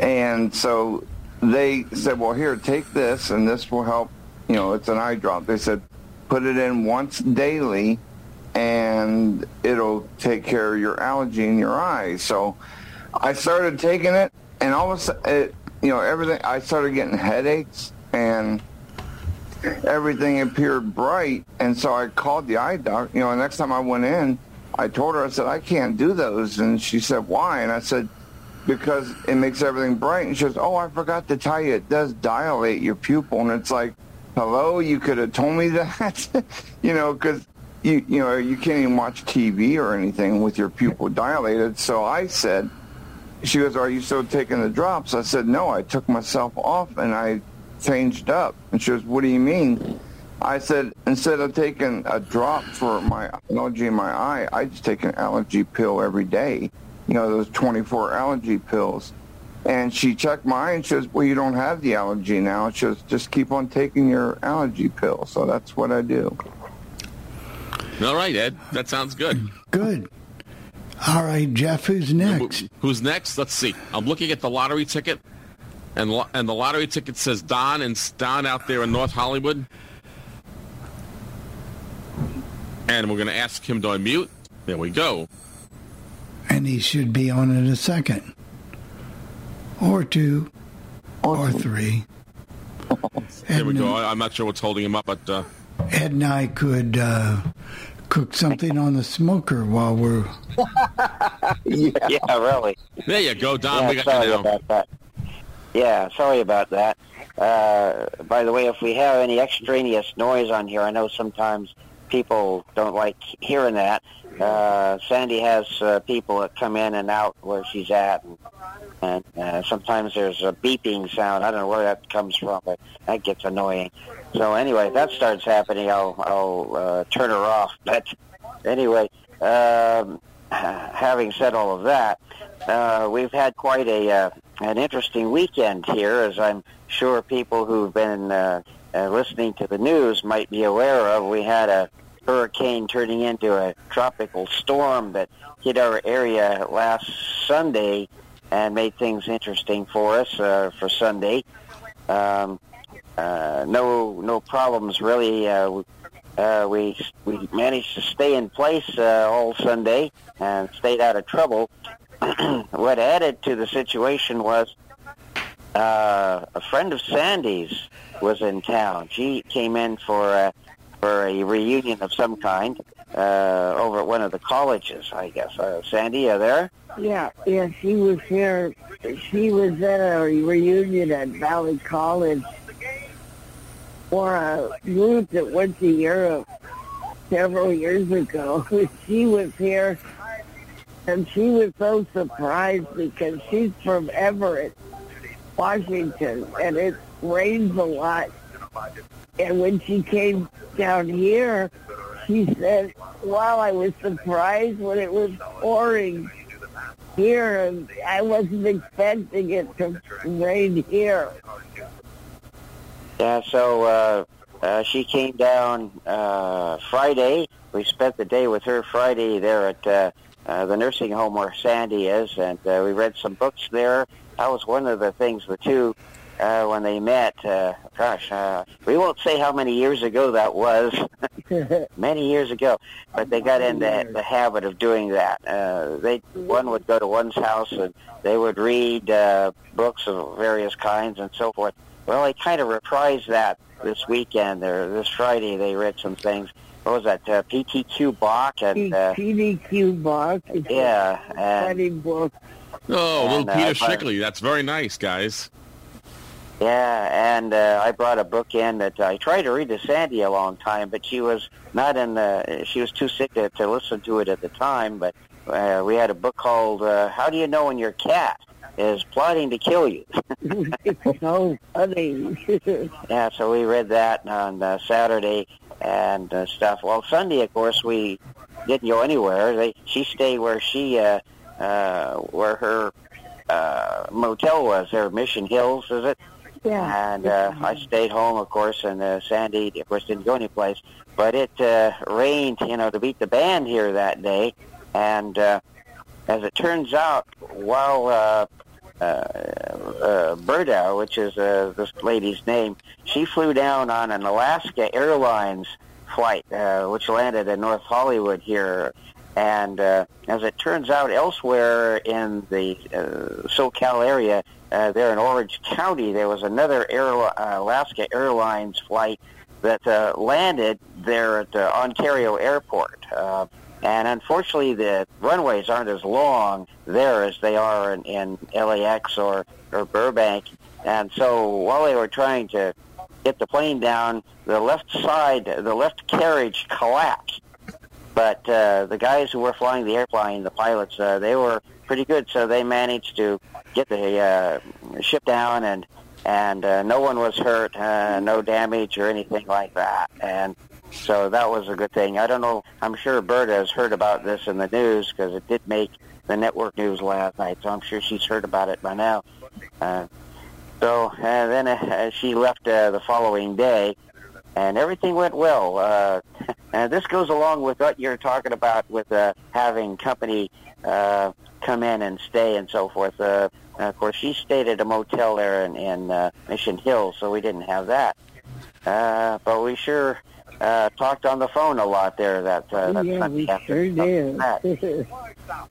And so they said, well, here, take this, and this will help. You know, it's an eye drop. They said, put it in once daily and it'll take care of your allergy in your eyes. So I started taking it, and all of a sudden, it, you know, everything. I started getting headaches, and everything appeared bright. And so I called the eye doctor. You know, the next time I went in, I told her, I said, I can't do those. And she said, why? And I said, because it makes everything bright. And she goes, oh, I forgot to tell you, it does dilate your pupil. And it's like, hello, you could have told me that, you know, because you you know you can't even watch TV or anything with your pupil dilated. So I said, she goes, "Are you still taking the drops?" I said, "No, I took myself off and I changed up." And she goes, "What do you mean?" I said, instead of taking a drop for my allergy in my eye, I just take an allergy pill every day. You know, those 24 allergy pills. And she checked my eye and she says, well, you don't have the allergy now. She says, just keep on taking your allergy pill. So that's what I do. All right, Ed. That sounds good. Good. All right, Jeff. Who's next? Who's next? Let's see. I'm looking at the lottery ticket, and lo- and the lottery ticket says Don and Don out there in North Hollywood. And we're going to ask him to unmute. There we go. And he should be on in a second, or two, or three. there we go. I'm not sure what's holding him up, but. Uh, Ed and I could uh, cook something on the smoker while we're. yeah. yeah, really. There you go, Don. Yeah, we got sorry you about that. Yeah, sorry about that. Uh, by the way, if we have any extraneous noise on here, I know sometimes people don't like hearing that. Uh, Sandy has uh, people that come in and out where she's at, and, and uh, sometimes there's a beeping sound. I don't know where that comes from, but that gets annoying. So anyway, if that starts happening, I'll I'll uh, turn her off. But anyway, um, having said all of that, uh, we've had quite a uh, an interesting weekend here, as I'm sure people who've been uh, uh, listening to the news might be aware of. We had a hurricane turning into a tropical storm that hit our area last Sunday and made things interesting for us uh, for Sunday. Um, uh, no, no problems really. Uh, uh, we we managed to stay in place uh, all Sunday and stayed out of trouble. what added to the situation was uh, a friend of Sandy's was in town. She came in for uh, for a reunion of some kind uh, over at one of the colleges, I guess. Uh, Sandy, are there? Yeah, yeah, she was here. She was at a reunion at Valley College for a group that went to Europe several years ago. She was here, and she was so surprised because she's from Everett, Washington, and it rains a lot. And when she came down here, she said, wow, I was surprised when it was pouring here, and I wasn't expecting it to rain here. Yeah, so uh, uh, she came down uh, Friday. We spent the day with her Friday there at uh, uh, the nursing home where Sandy is, and uh, we read some books there. That was one of the things the two uh, when they met. Uh, gosh, uh, we won't say how many years ago that was. many years ago, but they got in the, the habit of doing that. Uh, they one would go to one's house and they would read uh, books of various kinds and so forth. Well, they kind of reprised that this weekend or this Friday. They read some things. What was that? Uh, PDQ Bach and uh, PDQ Bach. yeah, and Funny book. Oh, little And, uh, Peter I bought- Schickele. That's very nice, guys. Yeah, and uh, I brought a book in that I tried to read to Sandy a long time, but she was not in the. She was too sick to, to listen to it at the time. But uh, we had a book called uh, "How Do You Know When Your Cat Is Plotting to Kill You." it's so funny. yeah, so we read that on uh, Saturday and uh, stuff. Well, Sunday, of course, we didn't go anywhere. They she stayed where she uh, uh, where her uh, motel was there, Mission Hills, is it? Yeah. And uh, I stayed home, of course, and uh, Sandy, of course, didn't go anyplace. But it uh, rained, you know, to beat the band here that day. And uh, as it turns out, while uh, uh, uh, Berda, which is uh, this lady's name, she flew down on an Alaska Airlines flight, uh, which landed in North Hollywood here. And uh, as it turns out, elsewhere in the uh, SoCal area, uh, there in Orange County, there was another Air, uh, Alaska Airlines flight that uh, landed there at uh, Ontario Airport. Uh, and unfortunately, the runways aren't as long there as they are in, in LAX or, or Burbank. And so while they were trying to get the plane down, the left side, the left carriage collapsed. But uh, the guys who were flying the airplane, the pilots, uh, they were pretty good, so they managed to get the uh, ship down, and and uh, no one was hurt, uh, no damage or anything like that, and so that was a good thing. I don't know. I'm sure Berta has heard about this in the news because it did make the network news last night, so I'm sure she's heard about it by now. Uh, so uh, then uh, she left uh, the following day, and everything went well. Uh, and this goes along with what you're talking about with uh, having company uh, come in and stay and so forth. Uh, of course, she stayed at a motel there in, in uh, Mission Hill, so we didn't have that. Uh, but we sure uh, talked on the phone a lot there. That, uh, that yeah, we sure did.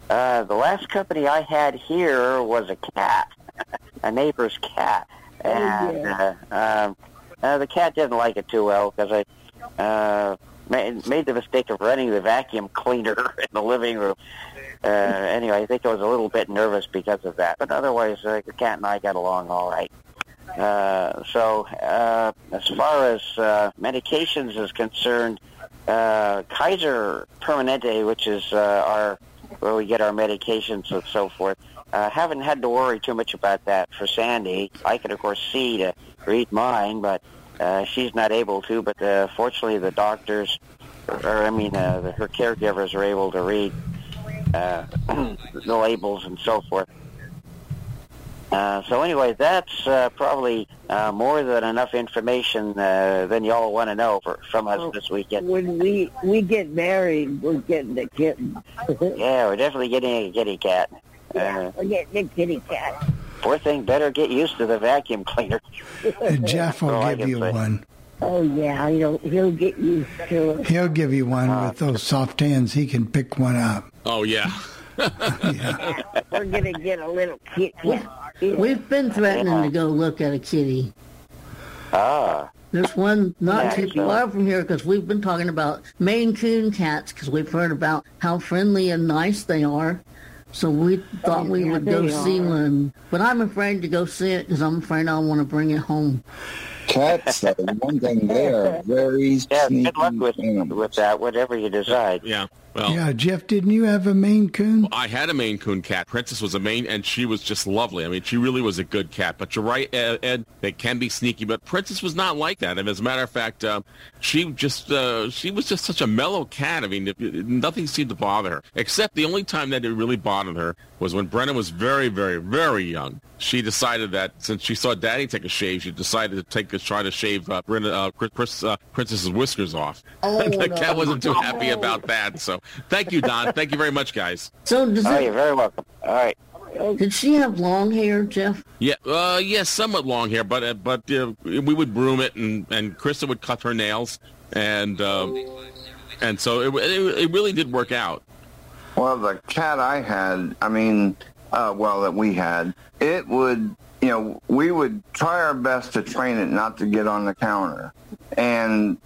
Uh, the last company I had here was a cat, a neighbor's cat, and yeah. uh, um, uh, the cat didn't like it too well because I uh, made, made the mistake of running the vacuum cleaner in the living room. Uh, anyway, I think I was a little bit nervous because of that, but otherwise, uh, the cat and I got along all right. Uh, so, uh, as far as uh, medications is concerned, uh, Kaiser Permanente, which is uh, our where we get our medications and so forth, uh, haven't had to worry too much about that for Sandy. I could, of course, see to read mine, but uh, she's not able to. But fortunately, the doctors, or I mean, uh, her caregivers are able to read uh, the labels and so forth. Uh, so anyway, that's uh, probably uh, more than enough information uh, than y'all want to know for, from us this weekend. When we we get married, we're getting a kitten. Yeah, we're definitely getting a kitty cat. Uh, we're getting a kitty cat. poor thing better get used to the vacuum cleaner. And Jeff will Oh, give you say. one. Oh yeah, he'll he'll get used to it. He'll give you one with those soft hands. He can pick one up. Oh, yeah. We're gonna get a little kitty. cat. We've been threatening to go look at a kitty. Ah, There's one not Yeah, too so- far from here because we've been talking about Maine Coon cats because we've heard about how friendly and nice they are. So we thought we yeah, would go see are. one, but I'm afraid to go see it because I'm afraid I'll want to bring it home. Cats, though, one thing, they are very Yeah, sneaky good luck with animals. with that. Whatever you decide. Yeah. Well, Yeah, Jeff, didn't you have a Maine Coon? I had a Maine Coon cat. Princess was a Maine, and she was just lovely. I mean, she really was a good cat. But you're right, Ed. Ed they can be sneaky, but Princess was not like that. And as a matter of fact, uh, she just uh, she was just such a mellow cat. I mean, it, it- nothing seemed to bother her, except the only time that it really bothered her was when Brennan was very, very, very young. She decided that since she saw Daddy take a shave, she decided to take a try to shave uh, Brennan, uh, Chris, Chris, uh, Princess's whiskers off. Oh, the no. cat wasn't too happy about that. So, thank you, Don. thank you very much, guys. So does Oh, it, you're very welcome. All right. did she have long hair, Jeff? Yeah, uh, yes, somewhat long hair, but uh, but uh, we would broom it, and and Krista would cut her nails, and um, and so it, it it really did work out. Well, the cat I had, I mean, uh, well, that we had, it would, you know, we would try our best to train it not to get on the counter. And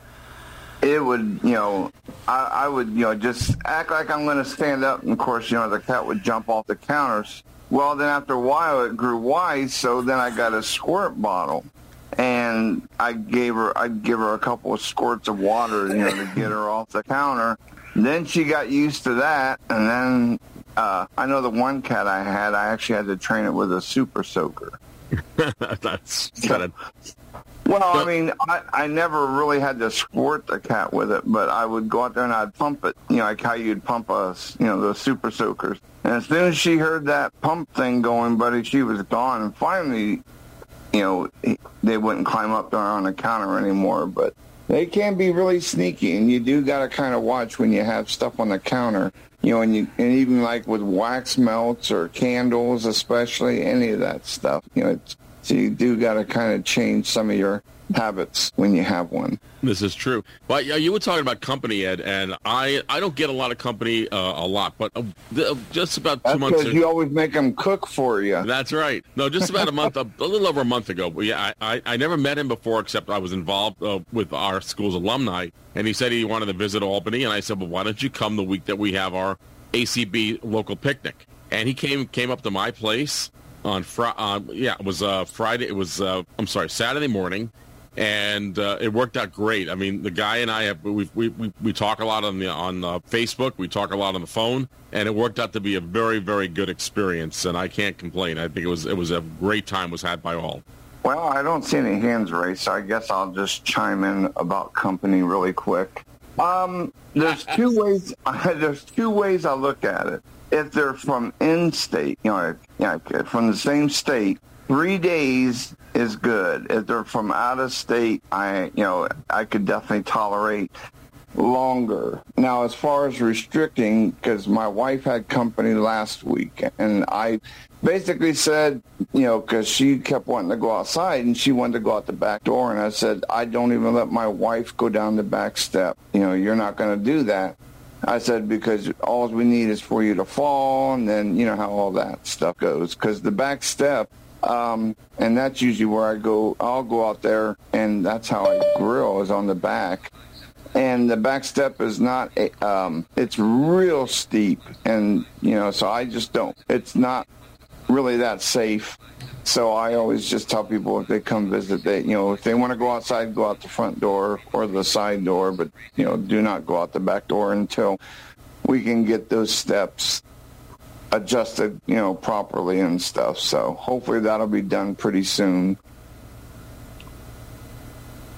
it would, you know, I, I would, you know, just act like I'm going to stand up. And of course, you know, the cat would jump off the counters. Well, then after a while, it grew wise. So then I got a squirt bottle. And I gave her, I'd give her a couple of squirts of water, you know, to get her off the counter. Then she got used to that, and then uh, I know the one cat I had, I actually had to train it with a super soaker. That's kind of Well, I mean, I, I never really had to squirt the cat with it, but I would go out there and I'd pump it, you know, like how you'd pump us, you know, those super soakers. And as soon as she heard that pump thing going, buddy, she was gone. And finally, you know, they wouldn't climb up there on the counter anymore, but they can be really sneaky, and you do got to kind of watch when you have stuff on the counter. You know, and you and even like with wax melts or candles, especially any of that stuff. You know, it's, so you do got to kind of change some of your habits when you have one. This is true. But yeah, you were talking about company, Ed, and I I don't get a lot of company uh, a lot, but uh, just about two That's months. because you always make them cook for you. That's right. No, just about a month, a, a little over a month ago. But yeah, I, I, I never met him before, except I was involved uh, with our school's alumni, and he said he wanted to visit Albany, and I said, well, why don't you come the week that we have our ACB local picnic? And he came came up to my place on Friday. uh, yeah, it was uh, Friday. It was uh, I'm sorry, Saturday morning, and uh, it worked out great. I mean, the guy and I have we we, we, we talk a lot on the on uh, Facebook, we talk a lot on the phone, and it worked out to be a very very good experience, and I can't complain. I think it was it was a great time was had by all. Well, I don't see any hands raised, so I guess I'll just chime in about company really quick. Um, there's two ways. There's two ways I look at it. If they're from in-state, you know, yeah, from the same state, three days is good. If they're from out of state, I, you know, I could definitely tolerate longer. Now, as far as restricting, because my wife had company last week, and I basically said, you know, because she kept wanting to go outside and she wanted to go out the back door, and I said, I don't even let my wife go down the back step. You know, you're not going to do that. I said, because all we need is for you to fall, and then, you know, how all that stuff goes. Because the back step, um, and that's usually where I go, I'll go out there, and that's how I grill, is on the back and the back step is not a, um it's real steep and you know so i just don't it's not really that safe so i always just tell people if they come visit they you know if they want to go outside go out the front door or the side door but you know do not go out the back door until we can get those steps adjusted you know properly and stuff so hopefully that'll be done pretty soon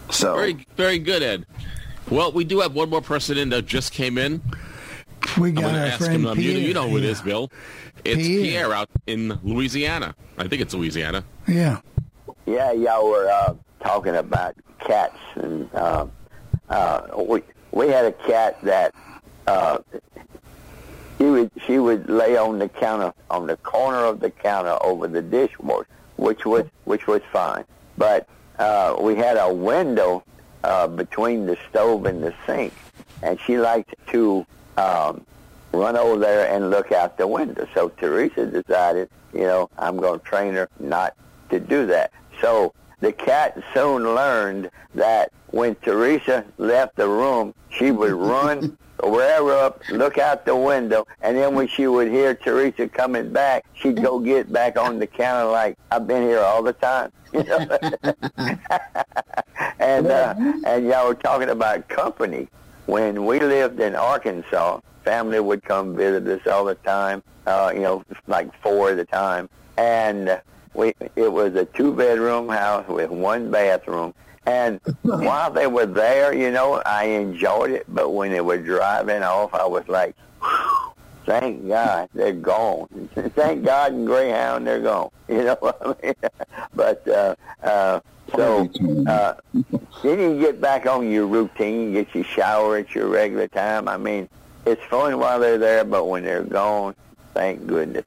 so Very very good, Ed. Well, we do have one more person in that just came in. We I'm got going our friend him. um, You, Pierre. you know who it is, Bill. It's Pierre. Pierre. out in Louisiana. I think it's Louisiana. Yeah. Yeah, y'all were uh, talking about cats, and uh, uh, we we had a cat that uh, she would she would lay on the counter on the corner of the counter over the dishwasher, which was which was fine. But uh, we had a window uh, between the stove and the sink, and she liked to um, run over there and look out the window. So Teresa decided, you know, I'm going to train her not to do that. So the cat soon learned that when Teresa left the room, she would run rear up, look out the window, and then when she would hear Teresa coming back, she'd go get back on the counter like, I've been here all the time. You know? and uh, and y'all were talking about company. When we lived in Arkansas, family would come visit us all the time. Uh, you know, like four at a time, and we it was a two bedroom house with one bathroom. And while they were there, you know, I enjoyed it. But when they were driving off, I was like, thank God they're gone. thank God and Greyhound they're gone. You know what I mean? but uh, uh, so uh, then you get back on your routine, get your shower at your regular time. I mean, it's fun while they're there, but when they're gone, thank goodness.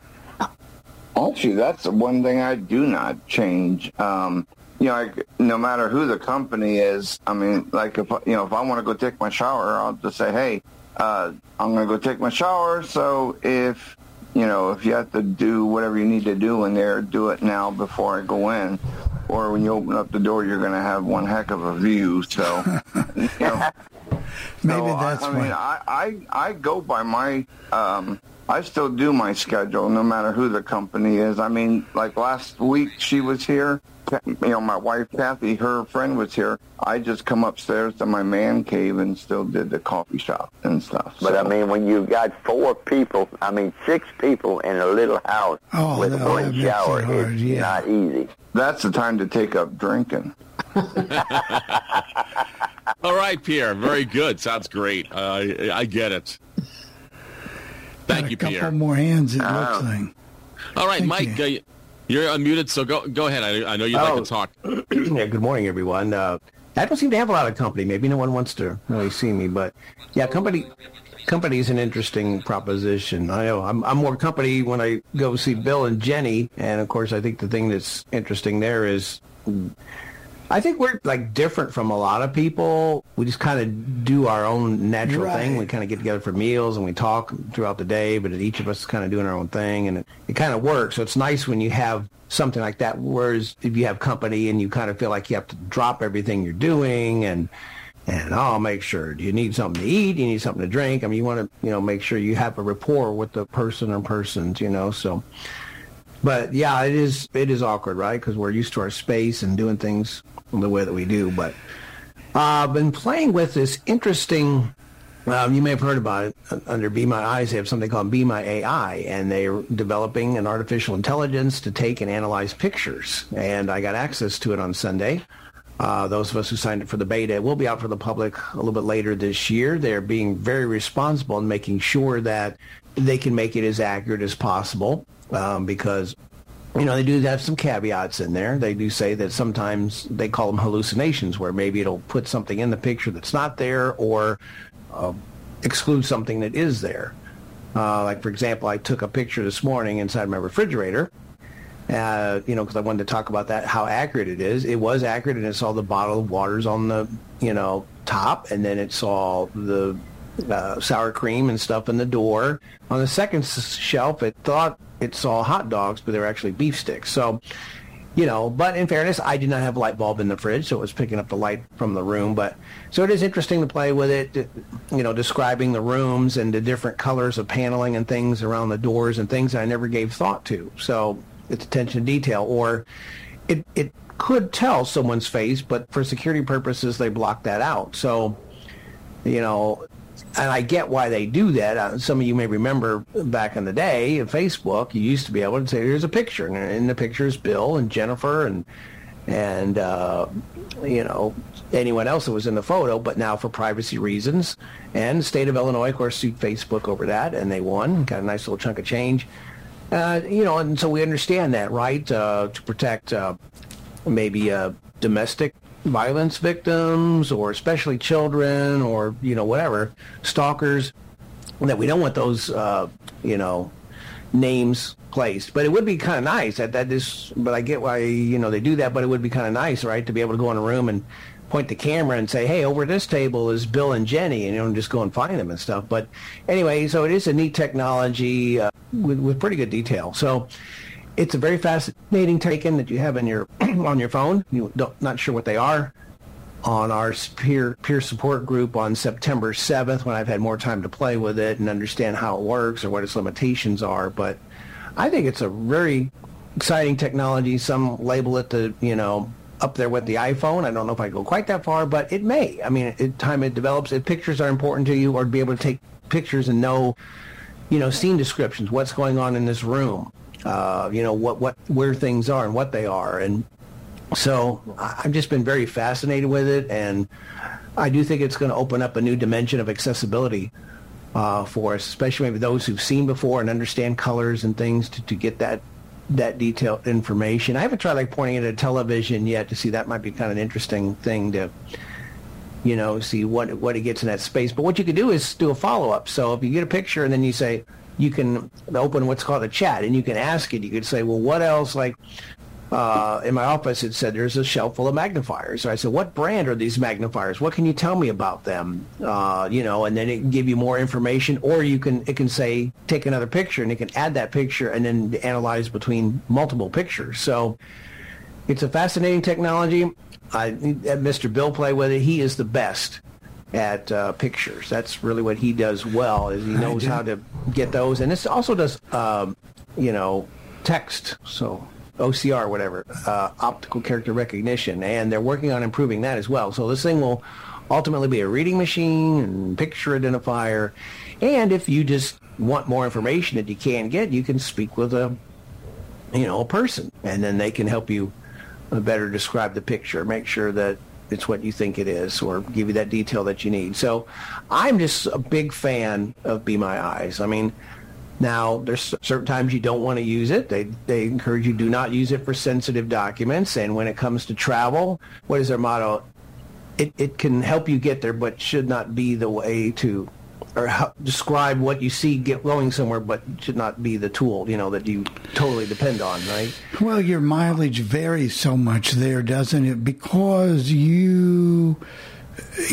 Actually, that's the one thing I do not change. Um, you know, like, no matter who the company is, I mean, like if you know, if I want to go take my shower, I'll just say, hey, uh, I'm going to go take my shower. So if you know, if you have to do whatever you need to do in there, do it now before I go in. Or when you open up the door, you're going to have one heck of a view. So, you know, Maybe so that's I, I why. mean, I, I I go by my. Um, I still do my schedule, no matter who the company is. I mean, like last week, she was here. You know, my wife Kathy, her friend was here. I just come upstairs to my man cave and still did the coffee shop and stuff. But So- I mean, when you've got four people, I mean, six people in a little house Oh, with no, one shower, it hard, it's yeah. not easy. that's the time to take up drinking. All right, Pierre. Very good. Sounds great. Uh, I, I get it. Thank you, a couple Pierre. more hands, it looks like. All right, Thank Mike. Uh, you're unmuted, so go go ahead. I, I know you'd like Oh. to talk. yeah, good morning, everyone. Uh, I don't seem to have a lot of company. Maybe no one wants to really see me, but yeah, company company is an interesting proposition. I know I'm, I'm more company when I go see Bill and Jenny, and of course, I think the thing that's interesting there is. I think we're like different from a lot of people. We just kind of do our own natural thing. We kind of get together for meals and we talk throughout the day, but each of us is kind of doing our own thing and it, it kind of works. So it's nice when you have something like that. Whereas if you have company and you kind of feel like you have to drop everything you're doing and and I'll make sure. Do you need something to eat? Do you need something to drink? I mean, you want to, you know, make sure you have a rapport with the person or persons, you know. So, but yeah, it is it is awkward, right? Because we're used to our space and doing things the way that we do. But uh, I've been playing with this interesting. Um, you may have heard about it uh, under Be My Eyes. They have something called Be My AI, and they're developing an artificial intelligence to take and analyze pictures. And I got access to it on Sunday. Uh, those of us who signed up for the beta will be out for the public a little bit later this year. They're being very responsible in making sure that they can make it as accurate as possible um, because you know, they do have some caveats in there. They do say that sometimes they call them hallucinations, where maybe it'll put something in the picture that's not there or uh, exclude something that is there. Uh, like, for example, I took a picture this morning inside my refrigerator, uh, you know, because I wanted to talk about that, how accurate it is. It was accurate, and it saw the bottle of waters on the, you know, top, and then it saw the uh, sour cream and stuff in the door. On the second s- shelf, it thought it saw hot dogs, but they were actually beef sticks. So, you know, but in fairness, I did not have a light bulb in the fridge, so it was picking up the light from the room. But so it is interesting to play with it, you know, describing the rooms and the different colors of paneling and things around the doors and things I never gave thought to. So it's attention to detail, or it it could tell someone's face, but for security purposes, they block that out. So, you know, and I get why they do that. Uh, some of you may remember back in the day Facebook, you used to be able to say, "Here's a picture," and in the picture is Bill and Jennifer and and uh, you know anyone else that was in the photo. But now, for privacy reasons, and the state of Illinois, of course, sued Facebook over that, and they won. Got a nice little chunk of change. Uh, you know, and so we understand that, right? Uh, to protect uh, maybe uh, domestic violence victims or especially children or, you know, whatever, stalkers, that we don't want those, uh, you know, names placed. But it would be kind of nice that that is, but I get why, you know, they do that, but it would be kind of nice, right, to be able to go in a room and point the camera and say, hey, over this table is Bill and Jenny, and you know, just go and find them and stuff. But anyway, so it is a neat technology uh, with, with pretty good detail. So it's a very fascinating taken that you have in your on your phone. You don't not sure what they are. On our peer peer support group on September 7th, when I've had more time to play with it and understand how it works or what its limitations are, but I think it's a very exciting technology. Some label it the you know up there with the iPhone. I don't know if I go quite that far, but it may. I mean, it, time it develops, if pictures are important to you, or to be able to take pictures and know, you know, scene descriptions, what's going on in this room, uh, you know, what what where things are and what they are, and so I've just been very fascinated with it, and I do think it's going to open up a new dimension of accessibility. Uh, for us, especially maybe those who've seen before and understand colors and things to, to get that that detailed information. I haven't tried like pointing it at a television yet to see that might be kind of an interesting thing to, you know, see what what it gets in that space. But what you could do is do a follow up. So if you get a picture and then you say you can open what's called a chat and you can ask it. You could say, well, what else like uh, in my office, it said there's a shelf full of magnifiers. So I said, what brand are these magnifiers? What can you tell me about them? Uh, you know, and then it can give you more information, or you can it can say take another picture, and it can add that picture and then analyze between multiple pictures. So it's a fascinating technology. I, Mr. Bill play with it. He is the best at uh, pictures. That's really what he does well. Is he knows how to get those, and this also does, um, you know, text. So OCR, whatever, uh, optical character recognition, and they're working on improving that as well. So this thing will ultimately be a reading machine and picture identifier. And if you just want more information that you can't get, you can speak with a, you know, a person, and then they can help you better describe the picture, make sure that it's what you think it is, or give you that detail that you need. So I'm just a big fan of Be My Eyes. I mean, now, there's certain times you don't want to use it. They, they encourage you do not use it for sensitive documents. And when it comes to travel, what is their motto? It, it can help you get there, but should not be the way to, or how, describe what you see get going somewhere, but should not be the tool, you know, that you totally depend on, right? Well, your mileage varies so much there, doesn't it? Because you,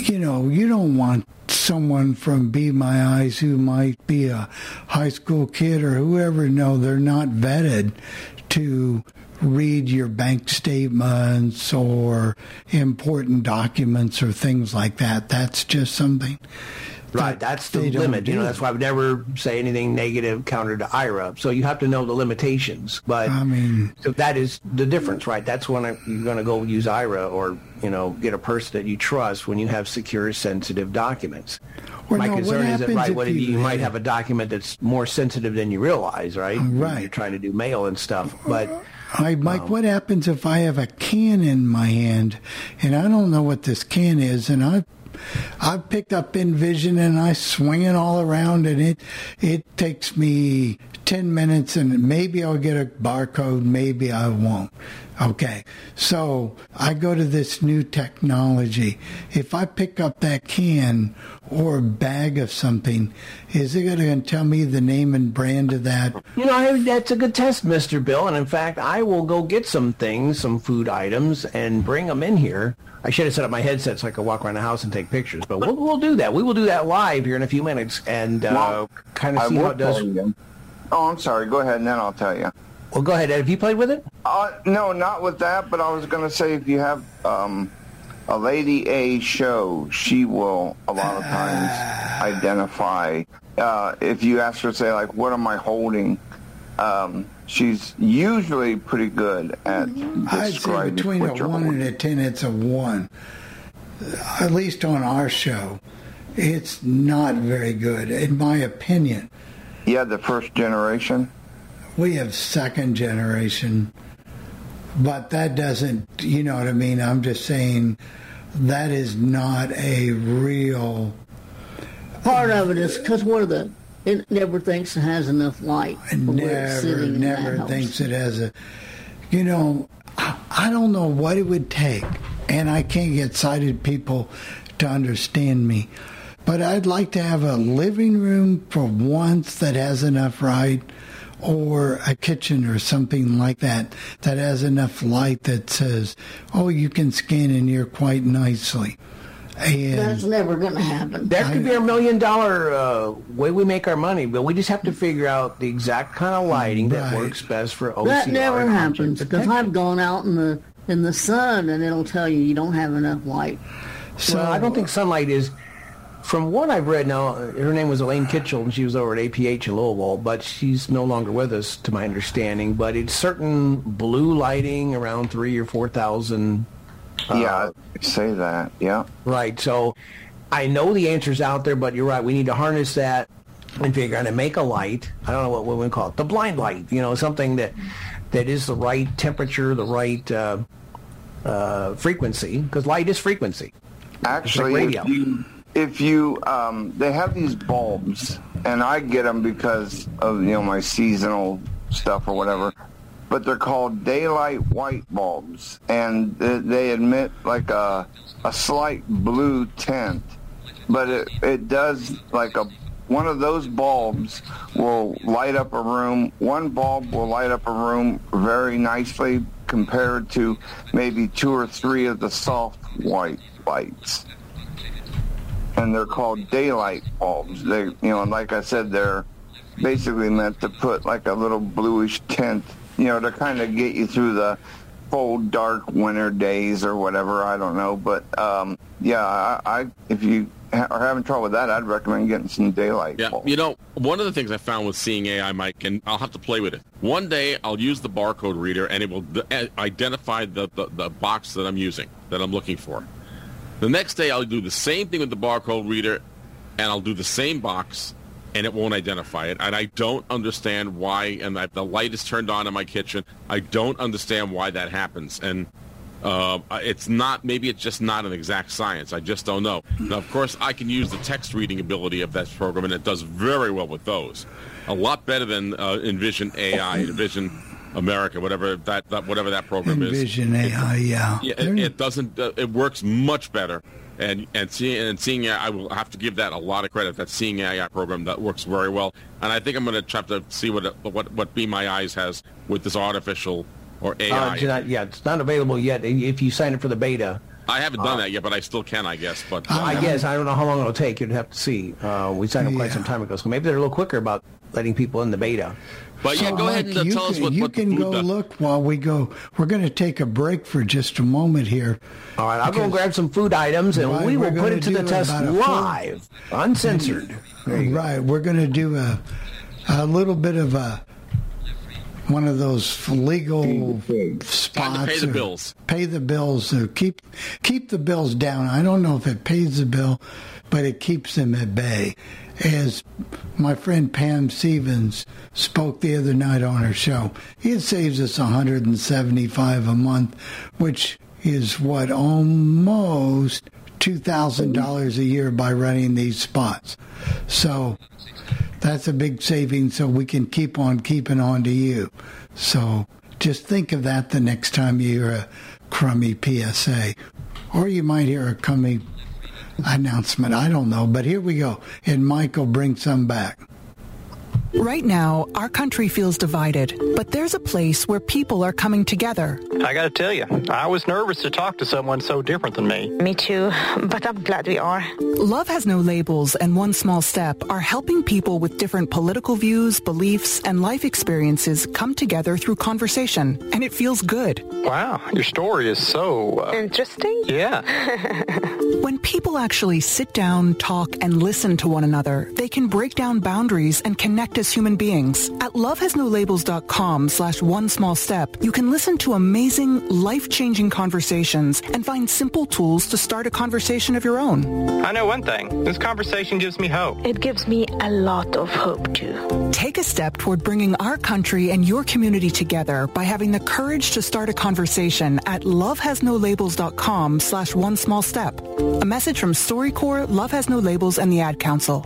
you know, you don't want someone from Be My Eyes who might be a high school kid or whoever, no, they're not vetted to read your bank statements or important documents or things like that. That's just something. Right, that's the limit. You know, that's why I would never say anything negative counter to Aira. So you have to know the limitations. But I mean, so that is the difference, right? That's when you're going to go use Aira or you know get a person that you trust when you have secure, sensitive documents. My no, concern is that right, what if you- you, might have a document that's more sensitive than you realize, right? Oh, right. You're trying to do mail and stuff, uh, but. Hi, Mike. Um, what happens if I have a can in my hand and I don't know what this can is, and I I picked up Envision and I swing it all around, and it it takes me ten minutes, and maybe I'll get a barcode, maybe I won't. Okay, so I go to this new technology. If I pick up that can or bag of something, is it going to tell me the name and brand of that? You know, I, that's a good test, Mr. Bill. And in fact, I will go get some things, some food items, and bring them in here. I should have set up my headset so I could walk around the house and take pictures, but we'll, we'll do that. We will do that live here in a few minutes and uh, kind of see how it does. Tell you. Oh, I'm sorry. Go ahead, and then I'll tell you. Well, go ahead, Ed. Have you played with it? Uh, no, not with that. But I was going to say, if you have um, a Lady A show, she will a lot of times identify. Uh, if you ask her, to say like, "What am I holding?" Um, she's usually pretty good at I'd say between what a you're one holding. and a ten, it's a one. At least on our show, it's not very good, in my opinion. Yeah, the first generation. We have second generation, but that doesn't, you know what I mean? I'm just saying that is not a real. Part of it is because one of the it never thinks it has enough light. for never, sitting in that never thinks it has a. You know, I, I don't know what it would take, and I can't get sighted people to understand me, but I'd like to have a living room for once that has enough light, or a kitchen or something like that that has enough light that says, "Oh, you can scan in here quite nicely." And That's never going to happen. That could be our million dollar uh, way we make our money, but we just have to figure out the exact kind of lighting that works best for OCR. That never happens because. I've gone out in the in the sun and it'll tell you you don't have enough light. well, I don't think sunlight is. From what I've read now, uh, her name was Elaine Kitchel, and she was over at APH in Louisville, but she's no longer with us, to my understanding. But it's certain blue lighting around three or four thousand. yeah, say that. Yeah. Right. So I know the answer's out there, but you're right. We need to harness that and figure out how to make a light. I don't know what we would call it. The blind light. You know, something that that is the right temperature, the right uh, uh, frequency, because light is frequency. Actually, radio. if you, if you um, they have these bulbs, and I get them because of you know my seasonal stuff or whatever. But they're called daylight white bulbs, and they emit like a a slight blue tint. But it it does like a one of those bulbs will light up a room. One bulb will light up a room very nicely compared to maybe two or three of the soft white lights. And they're called daylight bulbs. They, you know, like I said, they're basically meant to put like a little bluish tint, you know, to kind of get you through the cold, dark winter days or whatever. I don't know, but um, yeah, I, I if you ha- are having trouble with that, I'd recommend getting some daylight. Yeah, bulbs. you know, one of the things I found with Seeing AI, Mike, and I'll have to play with it. One day I'll use the barcode reader, and it will d- uh, identify the, the, the box that I'm using, that I'm looking for. The next day I'll do the same thing with the barcode reader, and I'll do the same box, and it won't identify it. And I don't understand why. And I, the light is turned on in my kitchen. I don't understand why that happens. And uh, it's not. Maybe it's just not an exact science. I just don't know. Now, of course, I can use the text reading ability of that program, and it does very well with those. A lot better than uh, Envision AI, Envision America, whatever that, that whatever that program is. Envision AI, yeah. Yeah, it, it doesn't. Uh, it works much better. And and seeing and Seeing AI, I will have to give that a lot of credit. That Seeing AI program that works very well. And I think I'm going to try to see what what what Be My Eyes has with this artificial or AI. Uh, it's not- yeah, it's not available yet. If you sign up for the beta, I haven't done that yet, but I still can, I guess. But I guess I don't know how long it'll take. You'd have to see. Uh, we signed up quite some time ago, so maybe they're a little quicker about letting people in the beta. But yeah, So, go ahead and uh, you tell us can, what, you what the can food go does. look while we go. We're going to take a break for just a moment here. All right, I'll go grab some food items, and Right, we will put it to the test about a full- live, uncensored. Right, we're going to do a a little bit of a one of those legal spots. pay the bills. Pay the bills. Or keep keep the bills down. I don't know if it pays the bill, but it keeps them at bay. As my friend Pam Stevens spoke the other night on her show, it saves us 175 a month, which is what almost two thousand dollars a year by running these spots. So that's a big saving so we can keep on keeping on to you. So just think of that the next time you hear a crummy PSA. Or you might hear a crummy announcement. I don't know. But here we go. And Michael bring some back. Right now, our country feels divided, but there's a place where people are coming together. I gotta tell you, I was nervous to talk to someone so different than me. Me too, but I'm glad we are. Love Has No Labels and One Small Step are helping people with different political views, beliefs, and life experiences come together through conversation, and it feels good. Wow, your story is so uh, interesting. Yeah. When people actually sit down, talk, and listen to one another, they can break down boundaries and connect as human beings. At lovehasnolabels.com slash one small step, you can listen to amazing, life-changing conversations and find simple tools to start a conversation of your own. I know one thing. This conversation gives me hope. It gives me a lot of hope, too. Take a step toward bringing our country and your community together by having the courage to start a conversation at lovehasnolabels.com slash one small step. A message from StoryCorps, Love Has No Labels, and the Ad Council.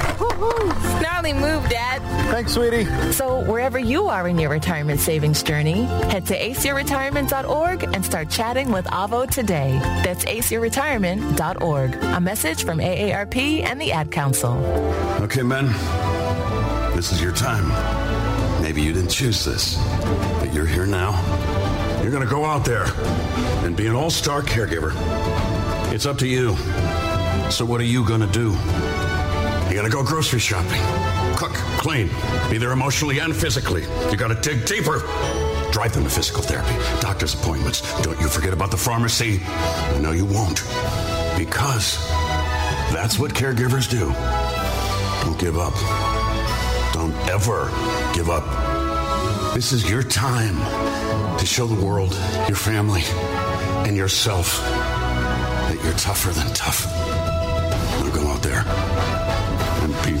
Gnarly move, Dad. Thanks, sweetie. So wherever you are in your retirement savings journey, head to aceyourretirement.org and start chatting with Avo today. That's aceyourretirement.org. A message from AARP and the Ad Council. Okay, men. This is your time. Maybe you didn't choose this, but you're here now. You're going to go out there and be an all-star caregiver. It's up to you. So what are you going to do? You gotta go grocery shopping, cook, clean, be there emotionally and physically. You gotta dig deeper. Drive them to physical therapy, doctor's appointments. Don't you forget about the pharmacy. Know you won't. Because that's what caregivers do. Don't give up. Don't ever give up. This is your time to show the world, your family, and yourself that you're tougher than tough. Now go out there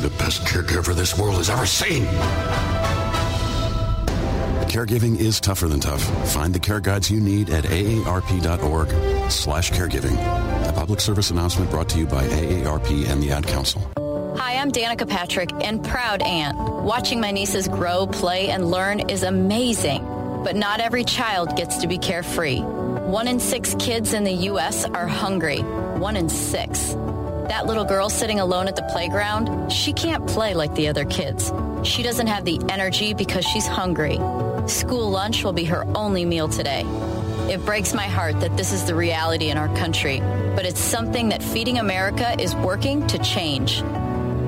the best caregiver this world has ever seen. Caregiving is tougher than tough. Find the care guides you need at aarp.org slash caregiving. A public service announcement brought to you by AARP and the Ad Council. Hi, I'm Danica Patrick and proud aunt. Watching my nieces grow, play, and learn is amazing. But not every child gets to be carefree. One in six kids in the U.S. are hungry. One in six. That little girl sitting alone at the playground, she can't play like the other kids. She doesn't have the energy because she's hungry. School lunch will be her only meal today. It breaks my heart that this is the reality in our country, but it's something that Feeding America is working to change.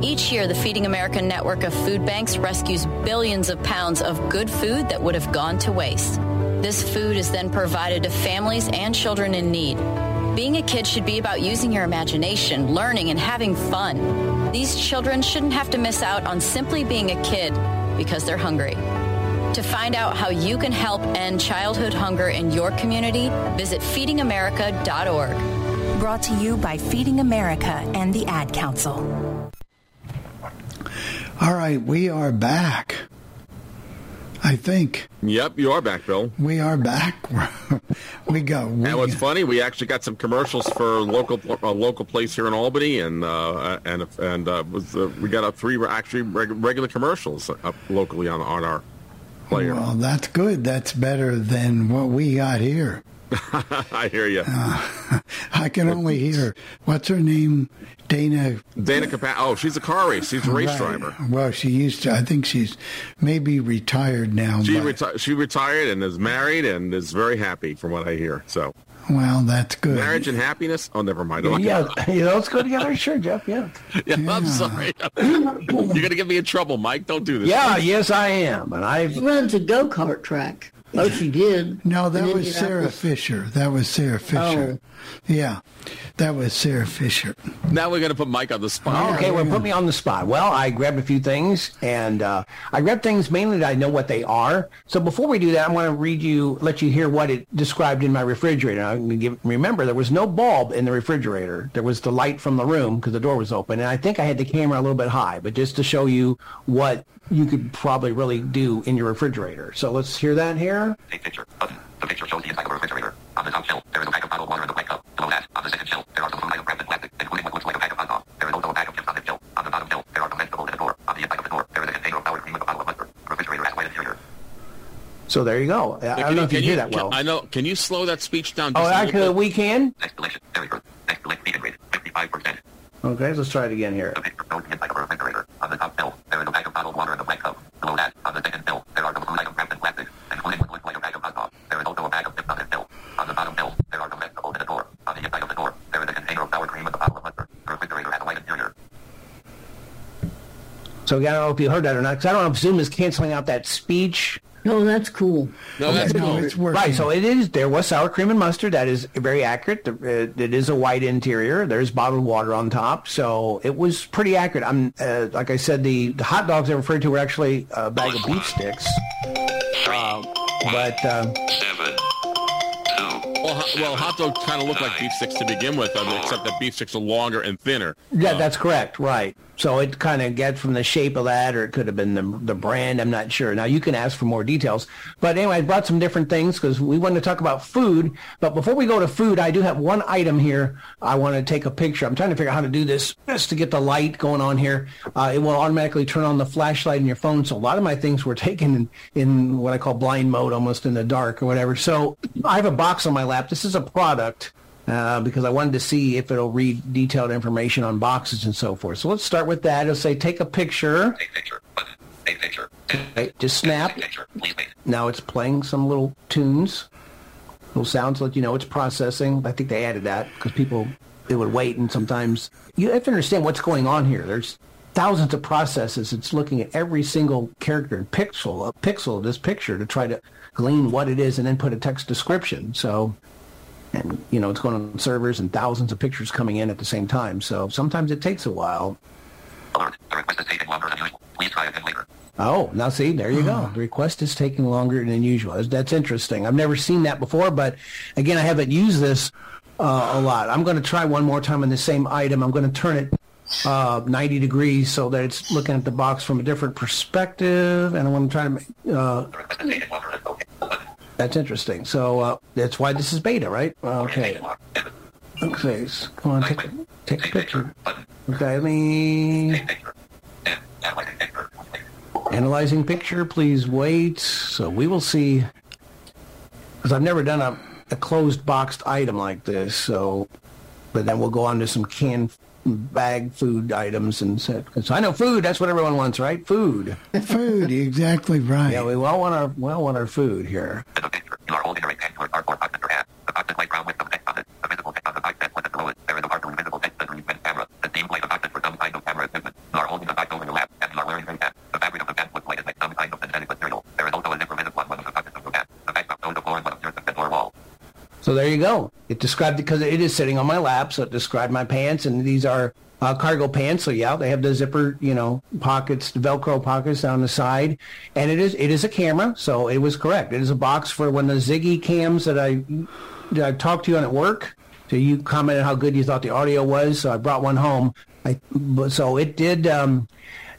Each year, the Feeding America network of food banks rescues billions of pounds of good food that would have gone to waste. This food is then provided to families and children in need. Being a kid should be about using your imagination, learning, and having fun. These children shouldn't have to miss out on simply being a kid because they're hungry. To find out how you can help end childhood hunger in your community, visit feedingamerica.org. Brought to you by Feeding America and the Ad Council. All right, we are back. I think. Yep, you are back, Bill. We are back. we go. We and what's funny, we actually got some commercials for local a local place here in Albany, and uh, and and uh, was, uh, we got up three actually reg- regular commercials up locally on on our player. Well, that's good. That's better than what we got here. I hear you. Uh, I can only hear what's her name, Dana. Dana Capa- Oh, she's a car race. She's a race Right. driver. Well, she used to. I think she's maybe retired now. She but, reti- she retired and is married and is very happy, from what I hear. So well, that's good. marriage and happiness. Oh, never mind. Yeah, you know, let's go together. Sure, Jeff. Yeah. Yeah, I'm sorry. You're gonna get me in trouble, Mike. Don't do this. Yeah, yes, I am, and I She runs a go kart track. Oh, she did. No, that was Sarah Indianapolis. Fisher. That was Sarah Fisher. Oh. Yeah, that was Sarah Fisher. Now we're gonna put Mike on the spot. Oh, okay, well, put me on the spot. Well, I grabbed a few things, and uh, I grabbed things mainly that I know what they are. So before we do that, I want to read you, let you hear what it described in my refrigerator. I'm gonna give, remember, there was no bulb in the refrigerator. There was the light from the room because the door was open, and I think I had the camera a little bit high, but just to show you what you could probably really do in your refrigerator. So let's hear that here. Take picture. Button. The picture shows the inside of a refrigerator. On the top shelf, there is a bag of bottled water in the white cup. Below that, on the second shelf, there are some food items wrapped in plastic, including what looks like a bag of hot dogs. There is also a bag of chips on this shelf. On the bottom shelf, there are some vegetables and a door. On the inside of the door, there is a container of sour cream with a bottle of mustard. The refrigerator has white interior. So there you go. I, I don't know if you can hear that can- well. I know. Can you slow that speech down? Oh, Just a I little could, bit? we can? Next delicious. Very good. Next delicious vegan 55%. Okay, let's try it again here. The So I don't know if you heard that or not, because I don't know if Zoom is canceling out that speech No, that's cool. No, that's no, it's working. Right, so it is. There was sour cream and mustard. That is very accurate. Uh, It is a white interior. There's bottled water on top, so it was pretty accurate. I'm uh, like I said, the, the hot dogs I referred to were actually a bag of beef sticks. Uh, but uh, Well, hot, well, hot dogs kind of look like beef sticks to begin with, except that beef sticks are longer and thinner. yeah, that's correct. Right. So it kind of gets from the shape of that, or it could have been the the brand. I'm not sure. Now you can ask for more details. But anyway, I brought some different things because we wanted to talk about food. But before we go to food, I do have one item here. I want to take a picture. I'm trying to figure out how to do this just to get the light going on here. Uh, it will automatically turn on the flashlight in your phone. So a lot of my things were taken in, in what I call blind mode, almost in the dark or whatever. So I have a box on my lap. This is a product uh, because I wanted to see if it'll read detailed information on boxes and so forth. So let's start with that. It'll say take a picture. Take picture. Take picture. Okay, just snap. Now it's playing some little tunes, little sounds let you know it's processing. I think they added that because people they would wait and sometimes you have to understand what's going on here. There's thousands of processes. It's looking at every single character and pixel, a pixel of this picture to try to glean what it is and then put a text description. So and you know it's going on servers and thousands of pictures coming in at the same time so sometimes it takes a while Alert. The request is taking longer than usual. Try again later. oh now see there you go the request is taking longer than usual that's, interesting i've never seen that before but again i haven't used this uh, a lot i'm going to try one more time on the same item i'm going to turn it uh, 90 degrees so that it's looking at the box from a different perspective and I'm going to try to uh, that's interesting. So uh, that's why this is beta right? Okay. Okay come on take, take a picture. Okay me analyzing picture please wait. So we will see because i've never done a, a closed boxed item like this so but then we'll go on to some canned bag food items and so, so i know food that's what everyone wants right? Food. Food, exactly right. yeah we all want our we all want our food here So there you go. It described because it is sitting on my lap, so it described my pants, and these are uh, cargo pants. So yeah, they have the zipper, you know, pockets, the Velcro pockets down the side, and it is it is a camera. So it was correct. It is a box for when the Ziggi cams that I that I talked to you on at work. So you commented how good you thought the audio was. So I brought one home. I so it did. Um,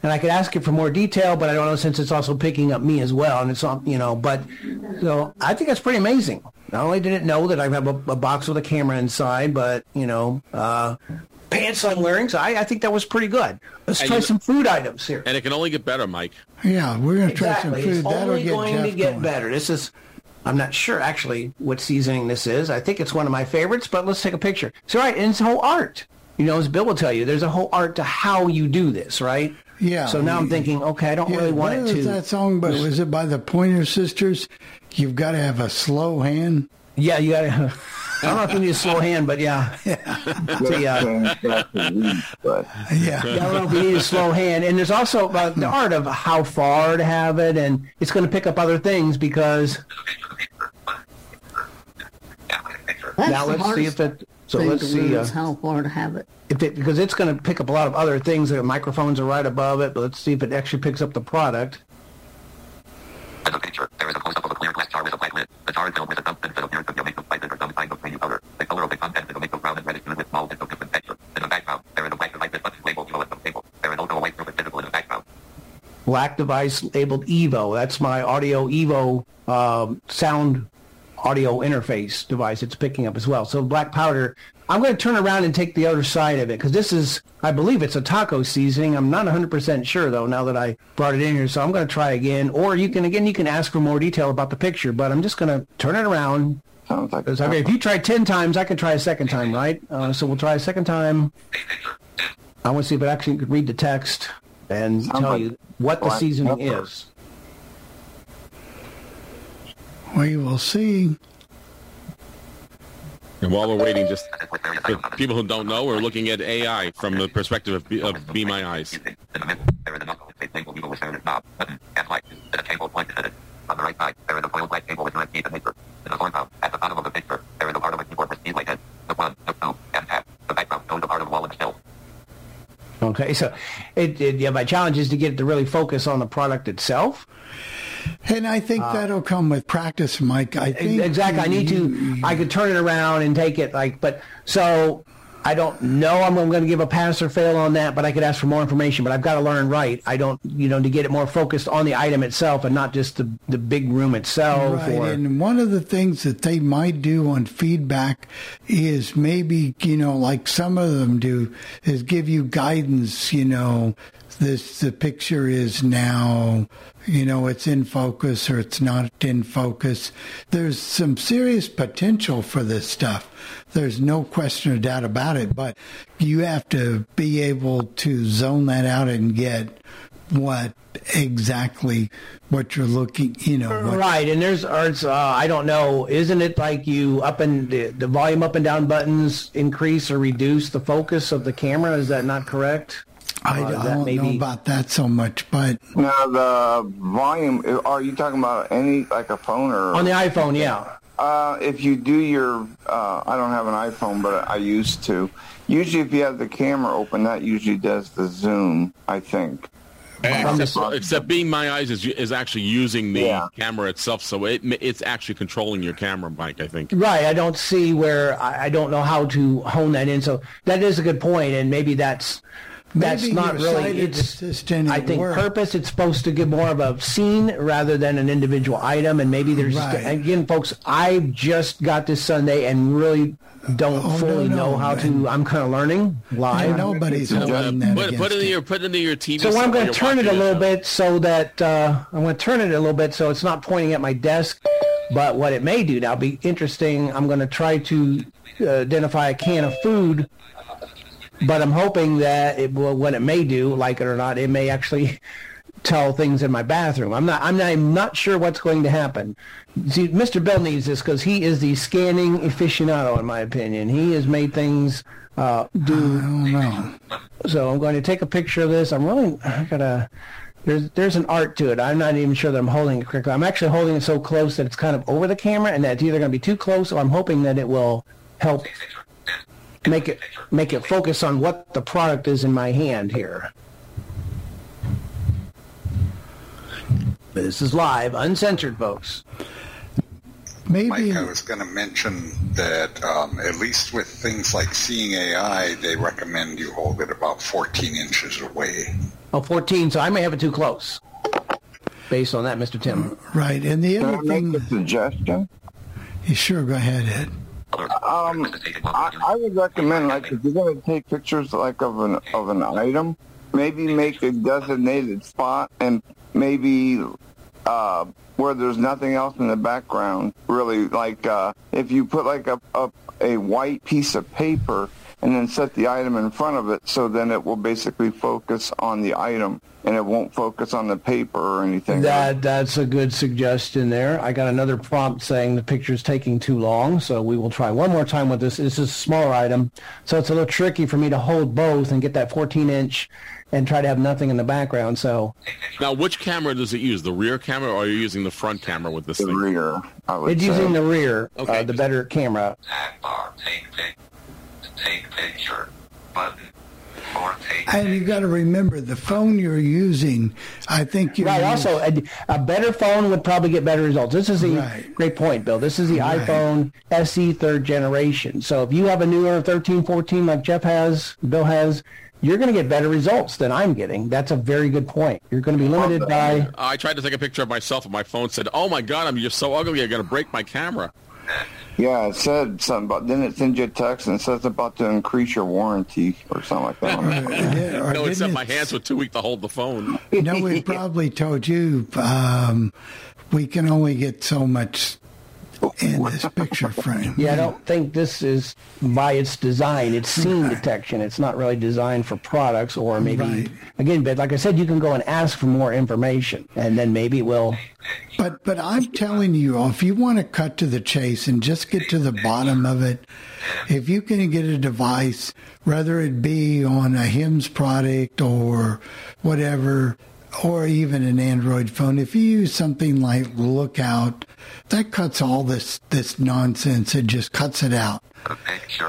and I could ask it for more detail, but I don't know since it's also picking up me as well, and it's on, you know. But so I think that's pretty amazing. Not only did it know that I have a, a box with a camera inside, but you know, uh, pants I'm wearing. So I, I think that was pretty good. Let's And try you- some food items here. And it can only get better, Mike. Yeah, we're going to try some food. It's That'll only get going Jeff to get going. better. This is. I'm not sure actually what seasoning this is. I think it's one of my favorites, but let's take a picture. So right, and it's whole art. You know, as Bill will tell you, there's a whole art to how you do this, right? Yeah. So now I'm thinking, okay, I don't Yeah, really want what it was to. that song? But was it by the Pointer Sisters? You've got to have a slow hand. Yeah, you got to. I don't know if you need a slow hand, but yeah. So, yeah. Yeah. I don't know if you need a slow hand. And there's also uh, the art of how far to have it, and it's going to pick up other things because. That's now let's see if it. So let's see. learn Uh, how far to have it. if it because it's going to pick up a lot of other things. The microphones are right above it. But let's see if it actually picks up the product. As a picture, there is a close-up of a clear glass jar with is filled with a that appears to be a mix of spices or some kind of powder. The color of the contents is a mix of brown and with small bits of different texture. In the background, there is a black device buttons labeled Evo. There is also a white surface visible in the background. Black device labeled Evo. That's my audio Evo um, sound audio interface device. It's picking up as well. So black powder. I'm going to turn around and take the other side of it because this is, I believe it's a taco seasoning. I'm not 100% sure though now that I brought it in here. So I'm going to try again. Or you can, again, you can ask for more detail about the picture, but I'm just going to turn it around. Sounds like mean, if you try 10 times, I can try a second time, right? Uh, so we'll try a second time. I want to see if it actually could read the text and Sounds tell like you what the seasoning pepper. is. We will see. And while we're waiting, just for people who don't know, we're looking at AI from the perspective of Be, of Be My Eyes. In the middle, there is a. It labeled Evo with. On right side, key to picture. In the foreground, at the bottom of the picture, there is a part of a keyboard with like head, the one, the two, and tab. The background shows a part of wall and still. Okay, so it, it yeah, my challenge is to get it to really focus on the product itself. And I think Uh, that'll come with practice, Mike. I think exactly. I need to. I could turn it around and take it like, but so I don't know. I'm going to give a pass or fail on that, but I could ask for more information. But I've got to learn right. I don't, you know, to get it more focused on the item itself and not just the the big room itself. Right, Or, and one of the things that they might do on feedback is maybe, you know, like some of them do, is give you guidance, you know, this, the picture is now, you know, it's in focus or it's not in focus. There's some serious potential for this stuff. There's no question or doubt about it, but you have to be able to zone that out and get what exactly what you're looking, you know, Right, and there's, or it's, uh, I don't know, isn't it like you up and the, the volume up and down buttons increase or reduce the focus of the camera? Is that not correct? I, Uh, I don't know about that so much, but Now the volume. Are you talking about any like a phone or On the iPhone, yeah. Uh, if you do your, uh, I don't have an iPhone, but I used to. Usually, if you have the camera open, that usually does the zoom. I think. Except, except Be My Eyes is is actually using the camera itself, so it it's actually controlling your camera, Mike. I think. Right. I don't see where I, I don't know how to hone that in. So that is a good point, and maybe that's that's Maybe not your really. sighted It's assistant I think work. purpose. It's supposed to give more of a scene rather than an individual item, and maybe there's Right. again, folks. I just got this Sunday and really don't Oh, fully no, know no, how to. I'm kind of learning live. nobody's Uh, holding that put, put it in your put it into your TV. So I'm going to turn it a watching little bit so that uh, I'm going to turn it a little bit so it's not pointing at my desk. But what it may do now be interesting. I'm going to try to uh, identify a can of food, but I'm hoping that it will. What it may do, like it or not, it may actually tell things in my bathroom. I'm not. I'm not. I'm not sure what's going to happen. See, Mr. Bell needs this because he is the scanning aficionado, in my opinion. He has made things uh, do. I don't know. So I'm going to take a picture of this. I'm really I gotta. There's there's an art to it. I'm not even sure that I'm holding it correctly. I'm actually holding it so close that it's kind of over the camera, and that's either going to be too close, or I'm hoping that it will help make it make it focus on what the product is in my hand here. This is live, uncensored, folks. Maybe Mike, I was going to mention that um, at least with things like Seeing AI, they recommend you hold it about 14 inches away. Oh, 14, so I may have it too close. Based on that, Mr. Tim. right. And the other Can I other make thing, a suggestion? Yeah, sure, go ahead, Ed. Um, I, I would recommend, like, if you're going to take pictures like of an of an item, maybe make a designated spot and maybe uh, where there's nothing else in the background. Really, like uh, if you put like a, a a white piece of paper and then set the item in front of it, so then it will basically focus on the item and it won't focus on the paper or anything. That that's a good suggestion there. I got another prompt saying the picture is taking too long, so we will try one more time with this. This is a smaller item, so it's a little tricky for me to hold both and get that 14 inch and try to have nothing in the background. So Now, which camera does it use? The rear camera, or are you using the front camera with this the thing? rear. I would it's say. using the rear, Okay. uh, the better camera. Bar, take picture, button, or And you got to remember the phone you're using. I think you're Right. using- Also, a, a better phone would probably get better results. This is the Right. great point, Bill. This is the Right. iPhone SE third generation. So if you have a newer 13, 14 like Jeff has, Bill has, you're going to get better results than I'm getting. That's a very good point. You're going to be limited oh, by. I tried to take a picture of myself, and my phone said, "Oh my God, I'm just so ugly. I'm going to break my camera." Yeah, it said something about. Then it sends you a text and it says about to increase your warranty or something like that. Yeah, no, except didn't my hands were too weak to hold the phone. No, we probably told you um, we can only get so much in this picture frame. Yeah, I don't think this is by its design. It's scene detection. It's not really designed for products or maybe, Right. again, but like I said, you can go and ask for more information and then maybe we'll But but I'm telling you, if you want to cut to the chase and just get to the bottom of it, if you can get a device, whether it be on a HIMS product or whatever, or even an Android phone, if you use something like Lookout, that cuts all this this nonsense. It just cuts it out.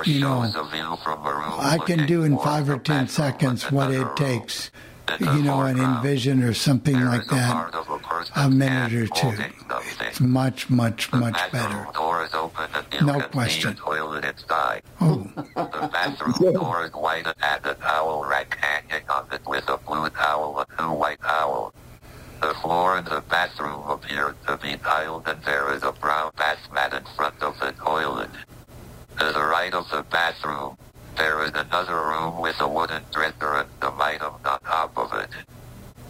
You know, I can do in five or ten seconds what it takes. You know, an Envision or something like that, a minute or two. It's much, much, much better. No question. Oh. the bathroom door is white and the towel rack hanging on it with a blue towel and two white towels. The floor in the bathroom appears to be tiled and there is a brown bath mat in front of the toilet. To the right of the bathroom, there is another room with a wooden dresser and some items on top of it.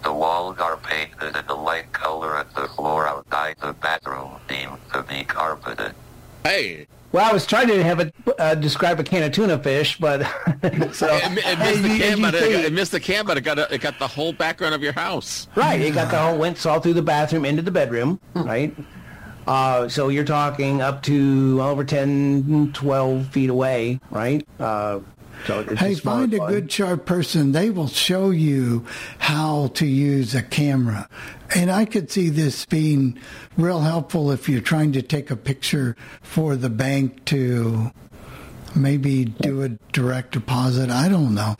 The walls are painted in a light color and the floor outside the bathroom seems to be carpeted. Hey. Well, I was trying to have it uh, describe a can of tuna fish, but so It, it missed the can, but it, it missed the can, but it got a, it got the whole background of your house. Right. It got the whole went all through the bathroom into the bedroom. Right. Uh, so you're talking up to over 10, 12 feet away, right? Uh, so Hey, a find a good sharp person. They will show you how to use a camera. And I could see this being real helpful if you're trying to take a picture for the bank to maybe do a direct deposit. I don't know.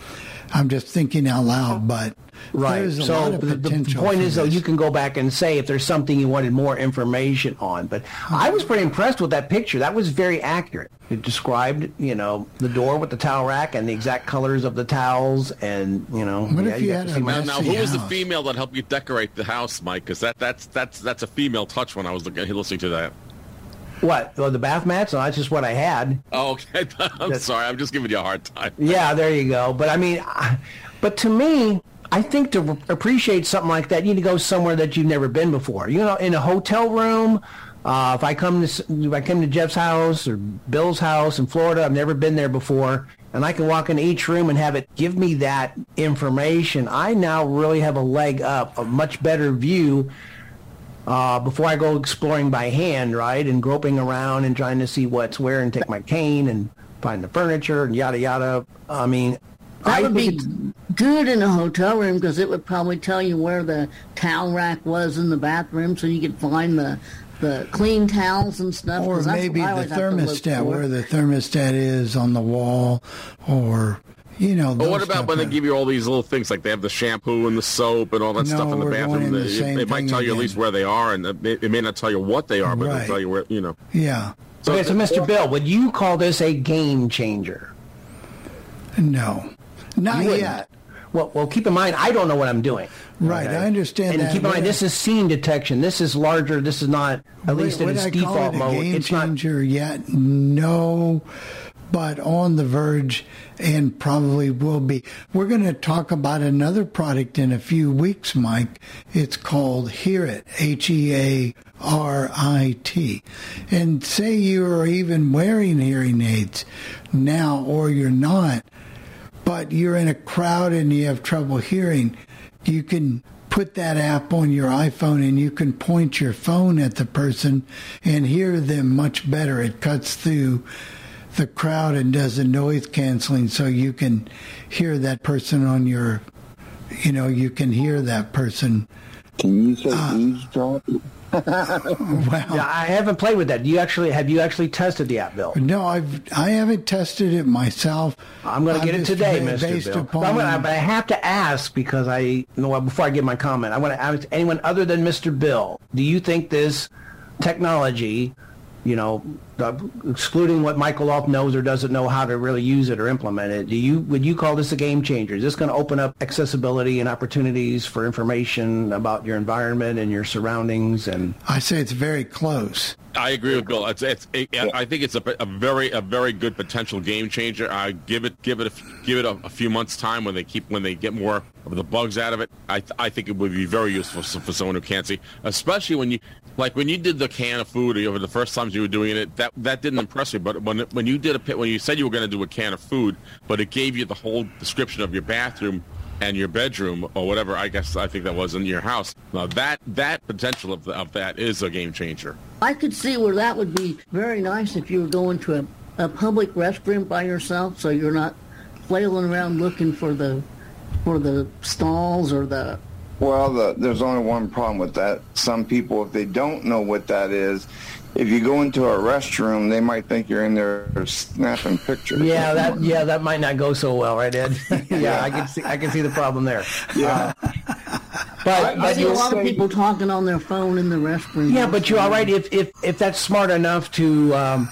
I'm just thinking out loud, but Right. there's a so lot of the, the point for is, though, you can go back and say if there's something you wanted more information on. But I was pretty impressed with that picture. That was very accurate. It described, you know, the door with the towel rack and the exact colors of the towels, and you know. What if you got had to a see Now, now, Messy who was the female that helped you decorate the house, Mike? Because that that's that's that's a female touch. When I was looking, listening to that. What? Oh, the bath mats? No, that's just what I had. Oh, okay. I'm sorry. I'm just giving you a hard time. Yeah, there you go. But I mean, but to me, I think to appreciate something like that, you need to go somewhere that you've never been before. You know, in a hotel room. Uh, if I come to if I come to Jeff's house or Bill's house in Florida, I've never been there before, and I can walk into each room and have it give me that information. I now really have a leg up, a much better view uh, before I go exploring by hand, right, and groping around and trying to see what's where and take my cane and find the furniture and yada yada. I mean, That I would be think it's- good in a hotel room because it would probably tell you where the towel rack was in the bathroom, so you could find the the clean towels and stuff. Or maybe the always have to look thermostat, where the thermostat is on the wall, or you know. But what about when they give you all these little things like they have the shampoo and the soap and all that No, stuff in the bathroom? in the They- same it might thing tell you at least where they are, and it may, it may not tell you what they are, but Right. it'll tell you where you know. Yeah. okay. So, Mr. Bill, would you call this a game changer? No, not You yet. Well, well, keep in mind, I don't know what I'm doing. Right, I understand And that. keep in mind, this is scene detection. This is larger. This is not, at least in Would its I call default it a mode. game It's not changer yet? No, but on the verge and probably will be. We're going to talk about another product in a few weeks, Mike. It's called Hear It, H E A R I T. And say you are even wearing hearing aids now or you're not, but you're in a crowd and you have trouble hearing, you can put that app on your iPhone and you can point your phone at the person and hear them much better. It cuts through the crowd and does the noise canceling so you can hear that person on your, you know, you can hear that person. Can you say Uh, eavesdrop? Yeah, I haven't played with that. Do you actually have you actually tested the app, Bill? No, I've I haven't tested it myself. I'm going to get it today, Mr. based Bill. upon- But, I'm gonna, but I have to ask because I you know before I give my comment, I want to ask anyone other than Mr. Bill. Do you think this technology, you know, uh, excluding what Michael Off knows or doesn't know how to really use it or implement it, do you would you call this a game changer? Is this going to open up accessibility and opportunities for information about your environment and your surroundings and I say it's very close. I agree with Bill. It's, it's, it, I think it's a, a very a very good potential game changer. I give it give it a, give it a, a few months time when they keep when they get more of the bugs out of it. I th- I think it would be very useful for, someone who can't see, especially when you like when you did the can of food or the first times you were doing it. That that didn't impress me, but when when you did a pit when you said you were going to do a can of food, but it gave you the whole description of your bathroom and your bedroom or whatever. I guess I think that was in your house. Now that that potential of, of that is a game changer. I could see where that would be very nice if you were going to a, a public restroom by yourself, so you're not flailing around looking for the for the stalls or the Well, the, there's only one problem with that. Some people, if they don't know what that is, if you go into a restroom, they might think you're in there snapping pictures. Yeah, that yeah that might not go so well, right, Ed? yeah, I can see I can see the problem there. Yeah. but I but see a you'll lot of people talking on their phone in the restroom. Yeah, but you're all right if if if that's smart enough to. Um,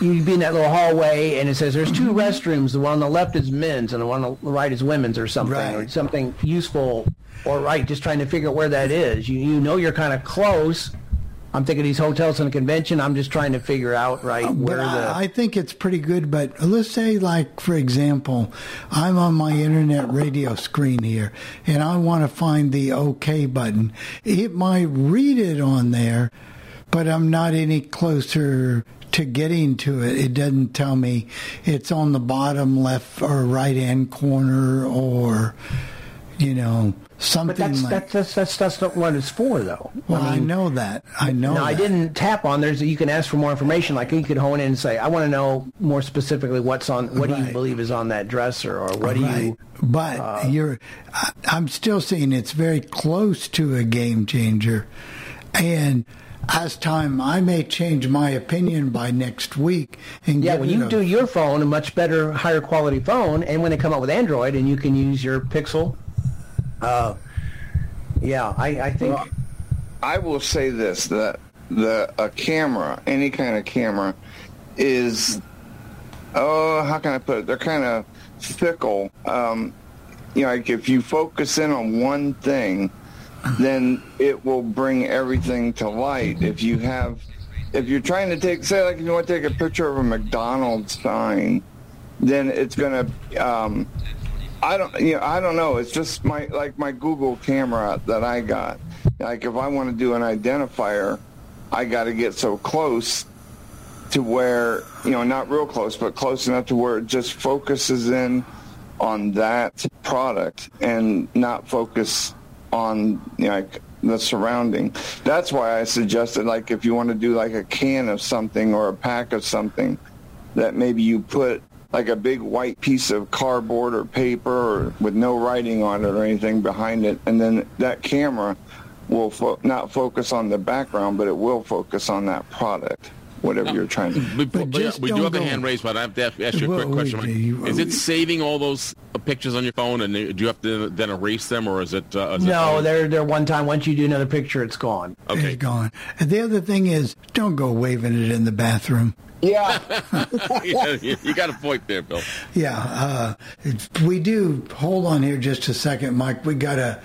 You'd be in that little hallway, and it says there's two restrooms. The one on the left is men's, and the one on the right is women's, or something, or something useful, or right. Just trying to figure out where that is. You you know you're kind of close. I'm thinking these hotels and a convention. I'm just trying to figure out right uh, where the. I, I think it's pretty good. But let's say, like for example, I'm on my internet radio screen here, and I want to find the OK button. It might read it on there, but I'm not any closer to getting to it. It doesn't tell me it's on the bottom left or right hand corner, or you know something but that's, like. that's that's that's that's not what it's for, though. well, I, know that. I know. No, I didn't tap on. There's you can ask for more information. Like you could hone in and say, I want to know more specifically what's on. What do you believe is on that dresser, or what do you? But uh, you're, I- I'm still saying it's very close to a game changer, and as time, I may change my opinion by next week. And Yeah, when you a- do your phone, a much better, higher quality phone, and when they come out with Android, and you can use your Pixel. Uh, yeah, I, I think. Well, I will say this: that the a camera, any kind of camera, is oh, how can I put it? They're kind of fickle. Um, you know, like if you focus in on one thing, then it will bring everything to light. If you have, if you're trying to take, say, like you want to take a picture of a McDonald's sign, then it's gonna. Um, I don't, you know, I don't know. It's just my like my Google camera that I got. Like if I want to do an identifier, I got to get so close to where you know, not real close, but close enough to where it just focuses in on that product and not focus on you know, like the surrounding. That's why I suggested like if you want to do like a can of something or a pack of something, that maybe you put like a big white piece of cardboard or paper or with no writing on it or anything behind it, and then that camera will fo- not focus on the background, but it will focus on that product, whatever you're trying to. Before- but yeah, we do have a hand raised, but I have to ask, ask you a quick question. we- Mike. Is it saving all those uh, pictures on your phone, and do you have to then erase them, or is it? Uh, is No, it, they're they're one time. Once you do another picture, it's gone. Okay, it's gone. And the other thing is, don't go waving it in the bathroom. Yeah. yeah, you, you got a point there, Bill. Yeah, uh, we do. Hold on here just a second, Mike. We got a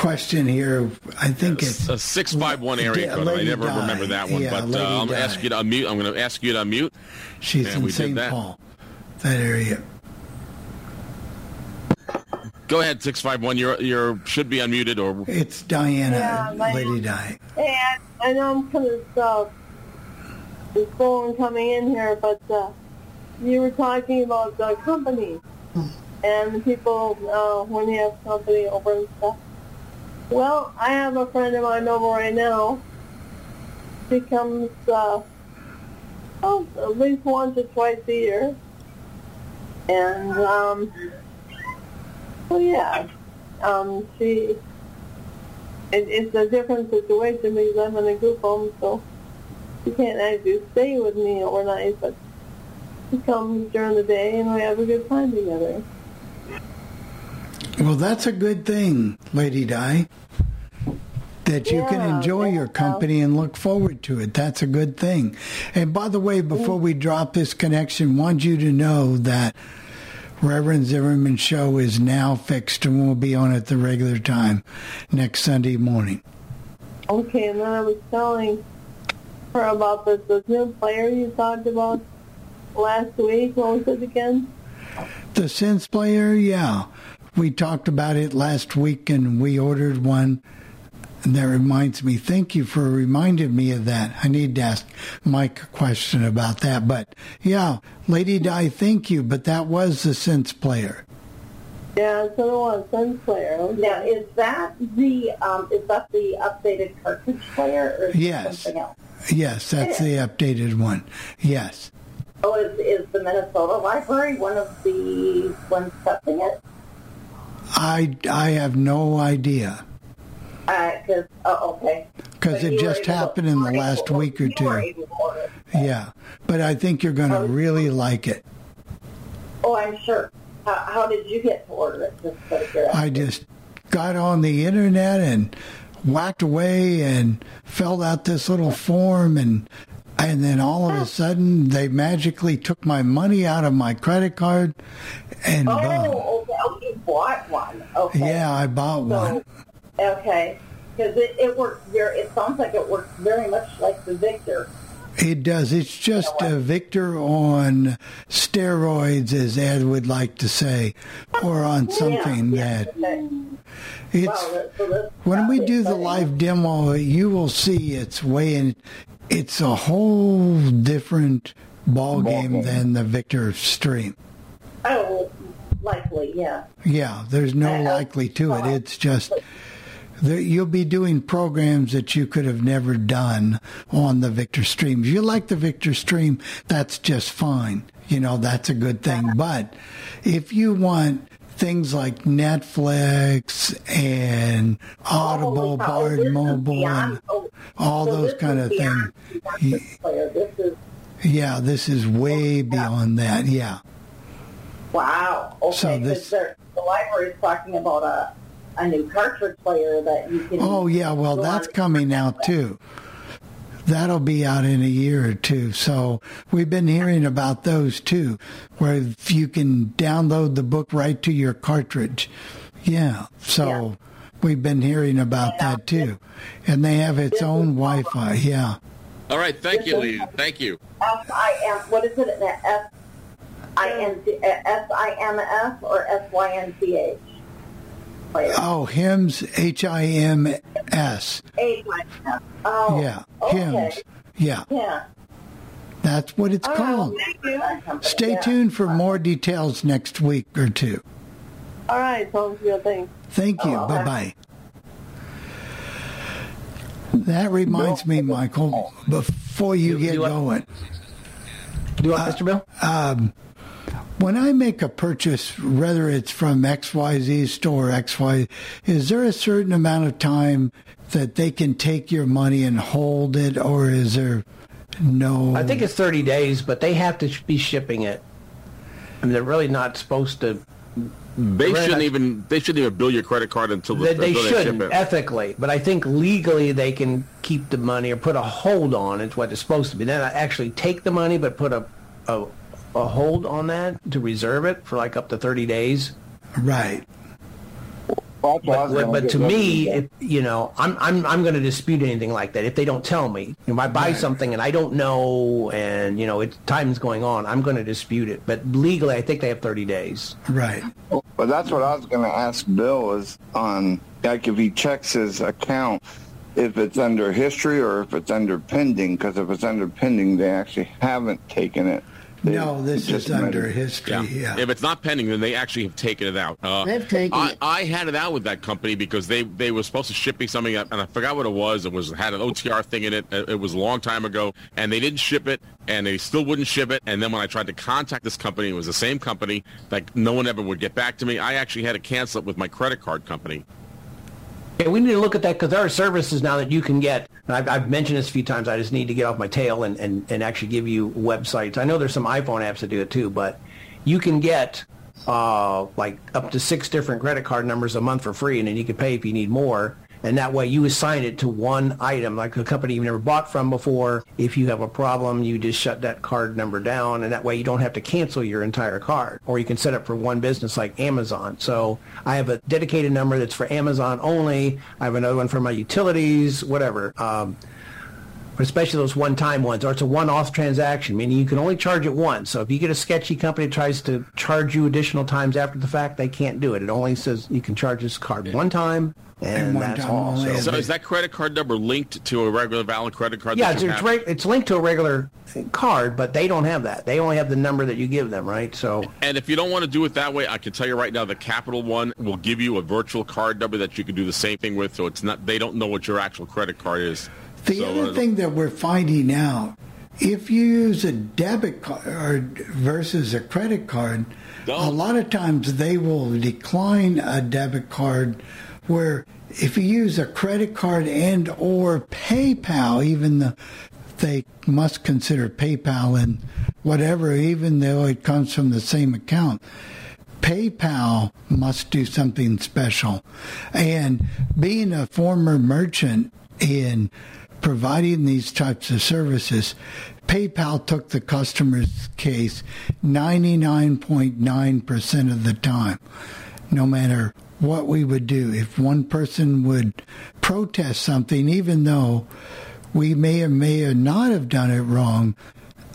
question here. I think it's A six five one area Yeah, code. I Lady never Di. remember that one, Yeah, but uh, I'm gonna ask you to unmute. I'm going to ask you to unmute. she's And in St. that. Paul, that area. Go ahead, six five one. You're you're should be unmuted, or It's Diana, Yeah, my- Lady Di. And I know I'm kind of uh, the phone coming in here, but uh, you were talking about the company and the people uh, when you have company over and stuff. Well, I have a friend of mine over right now. She comes uh, oh, at least once or twice a year, and um, well, yeah, um, she it, it's a different situation because I'm in a group home, so she can't actually stay with me overnight, but she comes during the day and we have a good time together. Well, that's a good thing, Lady Di. That you can enjoy your company and look forward to it. That's a good thing. And by the way, before we drop this connection, want you to know that Reverend Zimmerman's show is now fixed and will be on at the regular time next Sunday morning. Okay, and then I was telling her about the, the new player you talked about last week. What was it again? The Sense Player, yeah. We talked about it last week and we ordered one. And that reminds me, thank you for reminding me of that. I need to ask Mike a question about that. But yeah, Lady Di, thank you. But that was the Sense Player. Yeah, so it was Sense Player. Okay. Now, is that the um, is that the updated cartridge player, or Yes. something else? Yes, that's the updated one. Yes. Oh, is, is the Minnesota Library one of the ones testing it? I, I have no idea. Uh, because oh, okay. because it just happened in the last week or two. Yeah, but I think you're going to really like it. Oh, I'm sure. How, how did you get to order it? Just. I just got on the internet and whacked away and filled out this little form and and then all of a sudden they magically took my money out of my credit card and. Oh, okay. Bought one. Okay. yeah, I bought one. Okay. Because it, it works very, it sounds like it works very much like the Victor. It does. It's just a uh, Victor on steroids, as Ed would like to say, or on something that Okay. it's. Wow, that- so that's When we do the live demo, you will see it's way in. It's a whole different ball game than the Victor stream. Oh, likely, yeah. Yeah, there's no Uh, likely to it. It's just you'll be doing programs that you could have never done on the Victor stream. If you like the Victor stream, that's just fine. You know, that's a good thing. But if you want things like Netflix and Audible, Bard Mobile, and all those kind of things, Player, this is yeah, this is way beyond that. Yeah. Wow. Okay, So this- the library is talking about a a new cartridge player that you can. Oh yeah, well that's coming out too. That'll be out in a year or two. So we've been hearing about those too, where if you can download the book right to your cartridge. Yeah. So we've been hearing about that too. And they have its own Wi-Fi. Yeah. All right, thank you, Lee. Thank you. S I M. What is it? S I N T S I M S or S Y N T H. Oh, HIMS, H-I-M-S. H I M. Oh. Yeah. Okay. HIMS. Yeah. Yeah. That's what it's All right, called. well, thank you. Stay Yeah. tuned for more details next week or two. All right, sounds good. Thanks. Thank you. Oh, Bye bye. That reminds me, Michael, before you get going. Do you want, Mr. Bill? Um, when I make a purchase, whether it's from XYZ store, XY, is there a certain amount of time that they can take your money and hold it, or is there no? I think it's 30 days, but they have to be shipping it. I mean, they're really not supposed to. They shouldn't I- even. They shouldn't even bill your credit card until the, They, they until shouldn't ship it. ethically, but I think legally they can keep the money or put a hold on. It's what it's supposed to be. Then actually take the money, but put a a, a hold on that to reserve it for like up to 30 days. Right. But, but, but to me, if, you know, I'm I'm I'm going to dispute anything like that if they don't tell me. If I buy something and I don't know, and you know, it time's going on, I'm going to dispute it. But legally, I think they have 30 days. Right. But that's what I was going to ask Bill is on like if he checks his account, if it's under history or if it's under pending. Because if it's under pending, they actually haven't taken it. They No, this is under might have- history. Yeah. If it's not pending, then they actually have taken it out. Uh, They've taken I, it. I had it out with that company because they, they were supposed to ship me something, and I forgot what it was. It was had an OTR thing in it. It it was a long time ago, and they didn't ship it, and they still wouldn't ship it. And then when I tried to contact this company, it was the same company. Like no one ever would get back to me. I actually had to cancel it with my credit card company. We need to look at that because there are services now that you can get. And I've, I've mentioned this a few times. I just need to get off my tail and, and, and actually give you websites. I know there's some iPhone apps that do it too, but you can get uh, like up to six different credit card numbers a month for free, and then you can pay if you need more. And that way you assign it to one item, like a company you've never bought from before. If you have a problem, you just shut that card number down, and that way you don't have to cancel your entire card. Or you can set up for one business like Amazon. So I have a dedicated number that's for Amazon only. I have another one for my utilities, whatever. Um, especially those one-time ones, or it's a one-off transaction, meaning you can only charge it once. So if you get a sketchy company that tries to charge you additional times after the fact, they can't do it. It only says you can charge this card one time, and, one that's all. So, So is that credit card number linked to a regular valid credit card? yeah, it's, it's, have? right, it's linked to a regular card, but they don't have that. They only have the number that you give them, right? So And if you don't want to do it that way, I can tell you right now, the Capital One will give you a virtual card number that you can do the same thing with. So it's not they don't know what your actual credit card is. The So, other uh, thing that we're finding out, if you use a debit card versus a credit card, a lot of times they will decline a debit card where if you use a credit card and or PayPal, even the they must consider PayPal and whatever, even though it comes from the same account. PayPal must do something special. And being a former merchant in providing these types of services, PayPal took the customer's case 99.9% of the time, no matter what we would do. If one person would protest something, even though we may or may or not have done it wrong,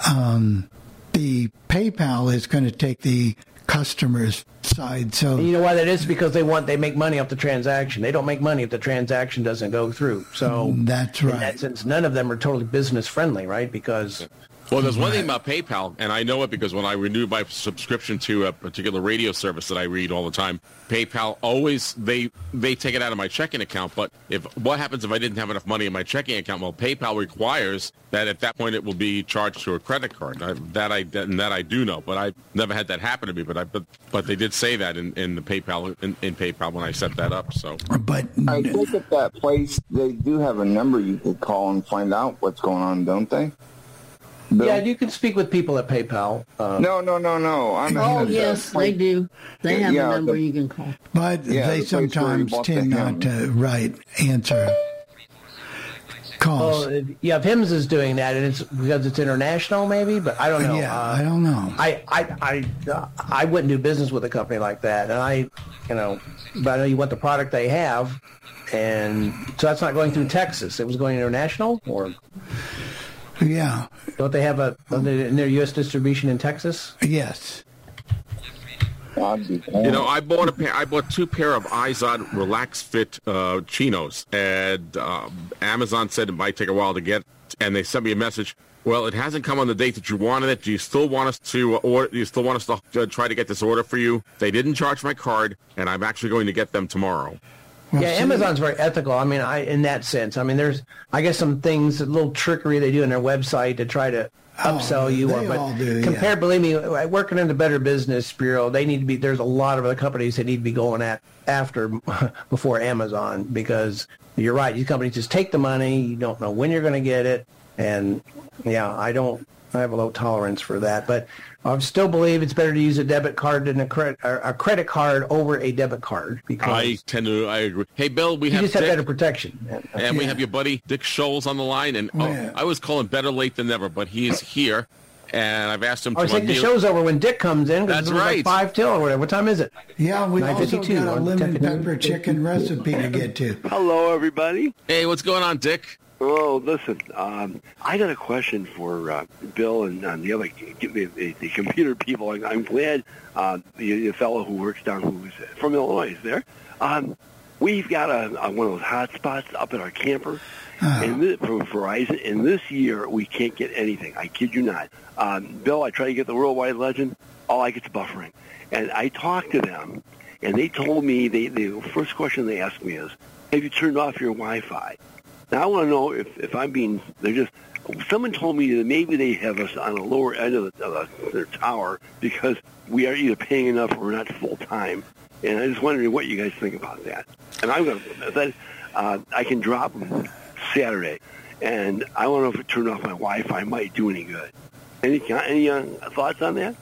um, the PayPal is going to take the customer's side. So And you know why that is? Because they want they make money off the transaction. They don't make money if the transaction doesn't go through. So that's right. in that sense, none of them are totally business friendly, right? Because Well, there's one thing about PayPal, and I know it because when I renewed my subscription to a particular radio service that I read all the time, PayPal always they they take it out of my checking account. But if what happens if I didn't have enough money in my checking account? Well, PayPal requires that at that point it will be charged to a credit card. I, that I that, that I do know, but I've never had that happen to me. But I but but they did say that in, in the PayPal in, in PayPal when I set that up. So But I think at that place they do have a number you could call and find out what's going on, don't they? Bill? yeah, you can speak with people at PayPal. Uh, No, no, no, no. I'm Oh, yes, they do. They have Yeah, a number the- you can call. But Yeah, they the place where he sometimes tend not to right answer calls. Well, yeah, if HIMS is doing that, and it's because it's international, maybe, but I don't know. Yeah, Uh, I don't know. I, I, I, uh, I wouldn't do business with a company like that, and I, you know, but I know you want the product they have, and so that's not going through Texas. It was going international, or Yeah. don't they have a in their U.S. distribution in Texas? Yes. You know, I bought a pair. I bought two pair of Izod Relax Fit uh, chinos, and um, Amazon said it might take a while to get. And they sent me a message. Well, it hasn't come on the date that you wanted it. Do you still want us to uh, order? Do you still want us to uh, try to get this order for you? They didn't charge my card, and I'm actually going to get them tomorrow. Yeah, Amazon's very ethical. I mean, I in that sense. I mean, there's I guess some things, a little trickery they do in their website to try to oh, upsell you. Oh, or, all but do, yeah. compared, believe me, working in the Better Business Bureau, they need to be. There's a lot of other companies that need to be going at after before Amazon because you're right. These companies just take the money. You don't know when you're going to get it, and yeah, I don't. I have a low tolerance for that, but I still believe it's better to use a debit card than a credit a credit card over a debit card because I tend to. I agree. Hey, Bill, we you have just have better protection. and we have your buddy Dick Scholes on the line. And oh, Yeah. I was calling better late than never, but he is here, and I've asked him I to think the unmute- show's over when Dick comes in. That's right. Like Five till or whatever. What time is it? Yeah, we also got a lemon pepper chicken recipe to get to. Hello, everybody. Hey, what's going on, Dick? Oh, listen, um, I got a question for uh, Bill and uh, the other the, the, computer people. I'm, I'm glad uh, the, the fellow who works down, who's from Illinois, is there. Um, we've got a, a, one of those hot spots up at our camper, and this, from Verizon. And this year, we can't get anything. I kid you not. Um, Bill, I try to get the Worldwide Legend. All I get's buffering. And I talked to them, and they told me they, the first question they asked me is, "Have you turned off your Wi-Fi?" Now I want to know if, if I'm being they're just someone told me that maybe they have us on a lower end of, the, of the, their tower because we are either paying enough or we're not full time, and I just wondering what you guys think about that. And I'm going to uh, I can drop Saturday, and I to know if it turned off my Wi-Fi might do any good. Any any uh, thoughts on that?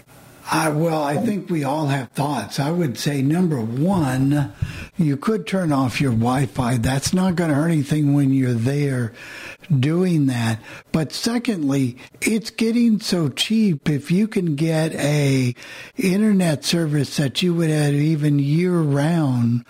I, well, I think we all have thoughts. I would say number one, you could turn off your Wi-Fi. That's not going to hurt anything when you're there doing that. But secondly, it's getting so cheap. If you can get a internet service that you would have even year round,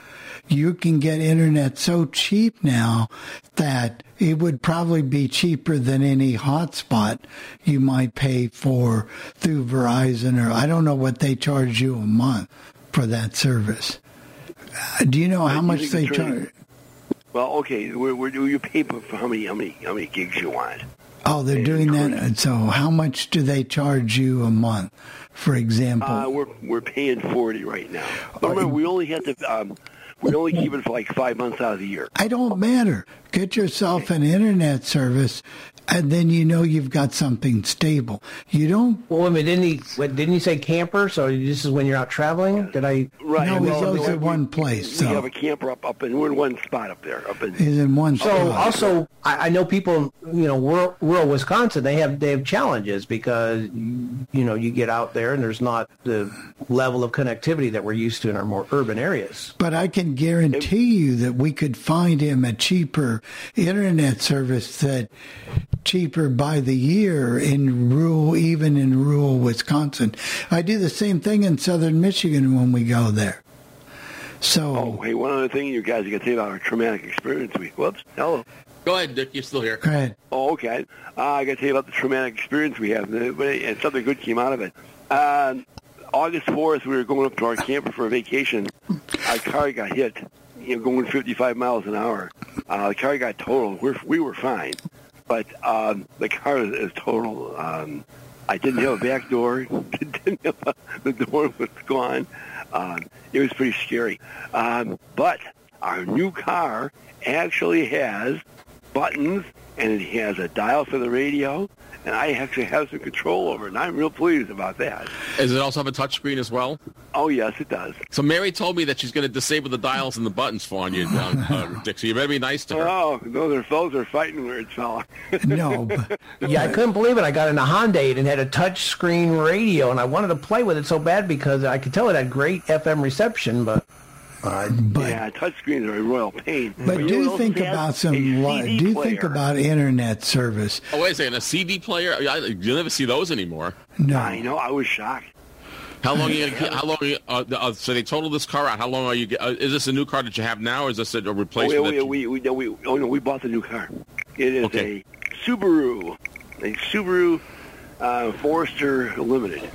you can get internet so cheap now that it would probably be cheaper than any hotspot you might pay for through Verizon or I don't know what they charge you a month for that service. Uh, Do you know how You much they charge? Well, okay, where, where do you pay for how many how many how many gigs you want? Oh, they're doing that. So how much do they charge you a month, for example? Uh, we're we're paying forty right now. But remember, we only had to um, We only keep it for like five months out of the year. I don't matter. Get yourself an internet service, and then you know you've got something stable. You don't. Well, wait a minute, didn't he? What, didn't he say camper? So this is when you're out traveling? Did I? Right. No, he well, goes we- at one place. We So have a camper up up in we're in one spot up there. Up in he's in one So spot. also, I, I know people, you know, rural, rural Wisconsin, they have they have challenges because you know you get out there and there's not the level of connectivity that we're used to in our more urban areas. But I can guarantee you that we could find him a cheaper internet service that cheaper by the year in rural, even in rural Wisconsin. I do the same thing in southern Michigan when we go there. So, Oh, hey, one other thing you guys got to say about our traumatic experience. We whoops, hello. Go ahead, Dick. You're still here. go ahead. Oh, okay. Uh, I got to tell you about the traumatic experience we have, uh, but- and something good came out of it. Uh, August 4th, we were going up to our camper for a vacation. Our car got hit, you know, going 55 miles an hour. Uh, the car got totaled. We're, we were fine, but um, the car is, is total. Um, I didn't have a back door. didn't have a, the door was gone. Um, it was pretty scary. Um, but our new car actually has buttons and it has a dial for the radio, and I actually have some control over it, and I'm real pleased about that. Does it also have a touchscreen as well? Oh, yes, it does. So Mary told me that she's going to disable the dials and the buttons for you, uh, Dick. So you better be nice to her. Oh, those are those are fighting words, fella. No, but Yeah, I couldn't believe it. I got in a Hyundai and had a touch screen radio, and I wanted to play with it so bad because I could tell it had great FM reception, but uh, yeah, touchscreens are a royal pain. but you do know, think about some. li- Do player. think about internet service. Oh, wait a second. A CD player? I- You never see those anymore. No, I know. I was shocked. How long are you gonna? How long? Are you, uh, uh, so they totaled this car out. How long are you? Uh, is this a new car that you have now, or is this a, a Oh, replacement? yeah, we, you- we, we, no, we, oh no, we bought the new car. It is Okay. a Subaru, a Subaru uh, Forester Limited.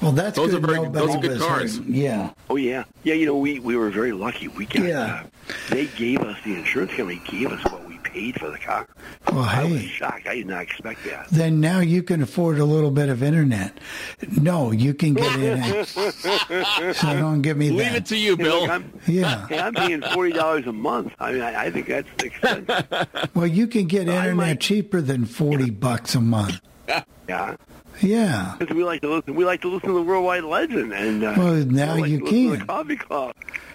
Well, that's Those good. are very- Nobody those are good was cars. hurt. Yeah, Oh yeah, yeah. You know, we we were very lucky. We got. Yeah. Uh, they gave us the insurance company gave us what we paid for the car. Well, I was hey. shocked. I did not expect that. then now you can afford a little bit of internet. No, you can get in. so don't give me Leave that. it to you, Hey, look, Bill. I'm, Yeah. hey, I'm paying forty dollars a month. I mean, I, I think that's the expensive. Well, you can get I internet might- cheaper than forty bucks a month. yeah, Yeah. because we like to listen. We like to listen to the Worldwide Legend, and uh, Well, now we like you to listen to can. the Coffee Club.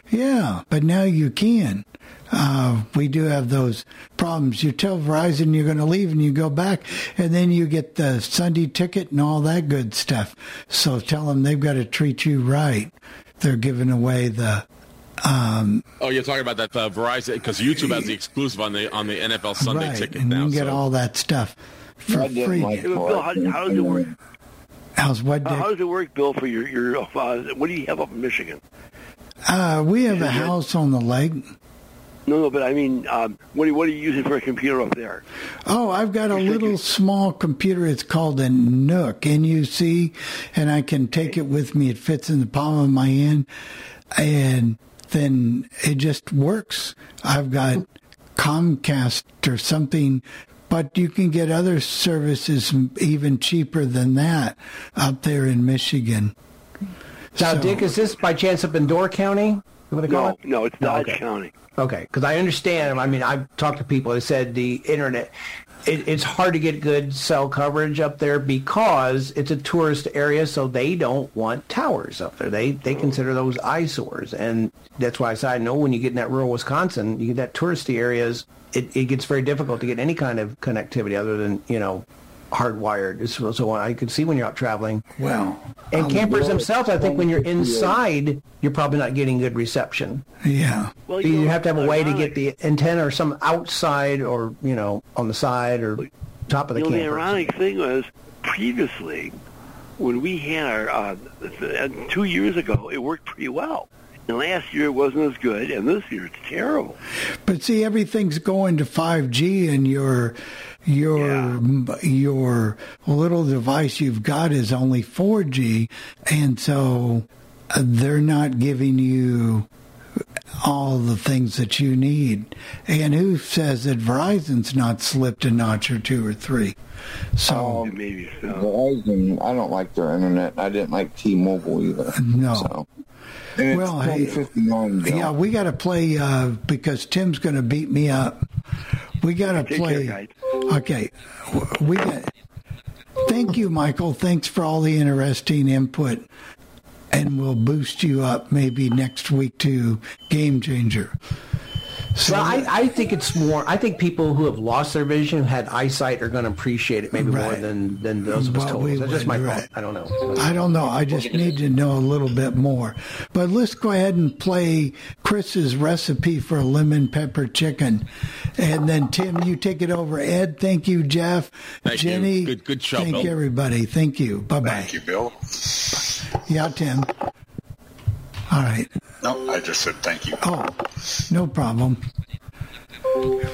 Yeah, but now you can. Uh, we do have those problems. You tell Verizon you're going to leave and you go back, and then you get the Sunday ticket and all that good stuff. So tell them they've got to treat you right. They're giving away the. Um, Oh, you're talking about that uh, Verizon because YouTube has the exclusive on the on the NFL Sunday right, ticket and now. you can get so- all that stuff for I free. like Bill, how, how does it work? How's what? How, Dick? how does it work, Bill? For your your uh, what do you have up in Michigan? Uh, we have a house on the lake. No, no, but I mean, um, what, are, what are you using for a computer up there? Oh, I've got a little small computer. It's called a NUC, N-U-C, and I can take it with me. It fits in the palm of my hand, and then it just works. I've got Comcast or something, but you can get other services even cheaper than that out there in Michigan. now, So- Dick, is this by chance up in Door County? You want to call No, it? no, it's Dodge okay. County. Okay, because I understand. I mean, I've talked to people that said the internet. It, it's hard to get good cell coverage up there because it's a tourist area, so they don't want towers up there. They they consider those eyesores, and that's why I said I know when you get in that rural Wisconsin, you get that touristy areas. It, it gets very difficult to get any kind of connectivity other than you know hardwired. So, so I could see when you're out traveling. Well, And um, campers themselves, I think when you're inside, you're probably not getting good reception. yeah. Well, You, know, have to have a way to get the antenna or some outside or, you know, on the side or top of the You know, the ironic thing was previously when we had our uh, two years ago, it worked pretty well. And last year it wasn't as good, and this year it's terrible. But see, everything's going to 5G, and your your your little device you've got is only 4G, and so they're not giving you all the things that you need. And who says that Verizon's not slipped a notch or two or three? So um, maybe so. Verizon, I don't like their internet. I didn't like T-Mobile either. No. So. well, hey, yeah, we got to play uh, because Tim's going to beat me up. We got to play. Care, okay, we got. Thank you, Michael. Thanks for all the interesting input, and we'll boost you up maybe next week to Game Changer. So I, I think it's more. I think people who have lost their vision, who had eyesight, are going to appreciate it maybe more than than those of us Well, told. we That's just my right. thought. I don't know. I don't know. I just need to know a little bit more. But let's go ahead and play Chris's recipe for lemon pepper chicken. And then, Tim, you take it over. Ed, thank you. Jeff, Thank you. Jenny. Good- good show, Thank Bill. everybody. Thank you. Bye bye. Thank you, Bill. Yeah, Tim. All right. No, I just said thank you. Oh, no problem.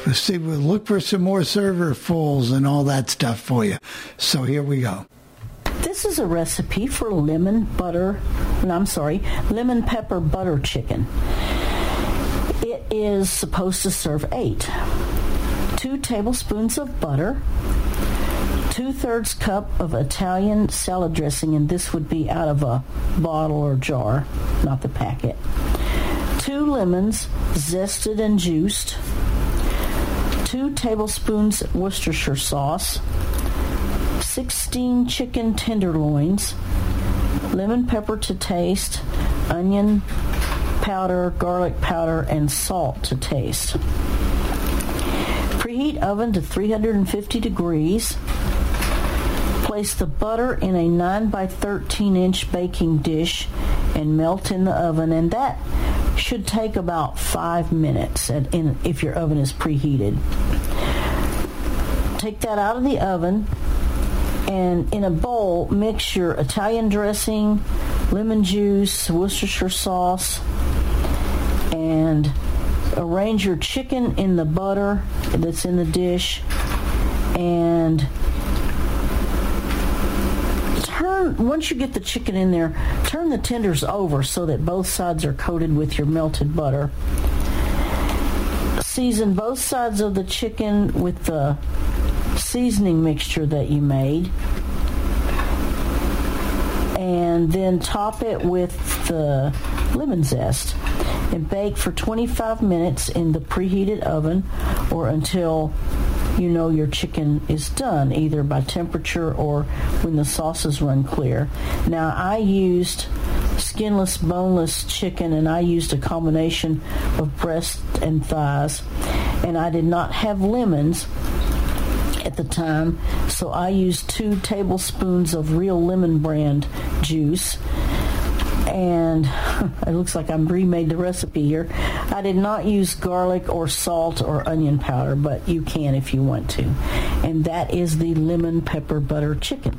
Let's see, we'll look for some more server fulls and all that stuff for you. So here we go. This is a recipe for lemon butter, no, I'm sorry, lemon pepper butter chicken. It is supposed to serve eight. Two tablespoons of butter, two thirds cup of Italian salad dressing, and this would be out of a bottle or jar, not the packet. Two lemons, zested and juiced. Two tablespoons Worcestershire sauce. 16 chicken tenderloins, lemon pepper to taste, onion powder, garlic powder, and salt to taste. Preheat oven to 350 degrees. Place the butter in a 9 by 13 inch baking dish and melt in the oven, and that should take about five minutes if your oven is preheated. Take that out of the oven and in a bowl mix your Italian dressing, lemon juice, Worcestershire sauce, and arrange your chicken in the butter that's in the dish and turn once you get the chicken in there turn the tenders over so that both sides are coated with your melted butter. Season both sides of the chicken with the seasoning mixture that you made. And then top it with the lemon zest. And bake for 25 minutes in the preheated oven or until you know your chicken is done either by temperature or when the sauces run clear now i used skinless boneless chicken and i used a combination of breast and thighs and i did not have lemons at the time, so I used two tablespoons of ReaLemon brand juice. And it looks like I'm remade the recipe here. I did not use garlic or salt or onion powder, but you can if you want to. And that is the lemon pepper butter chicken.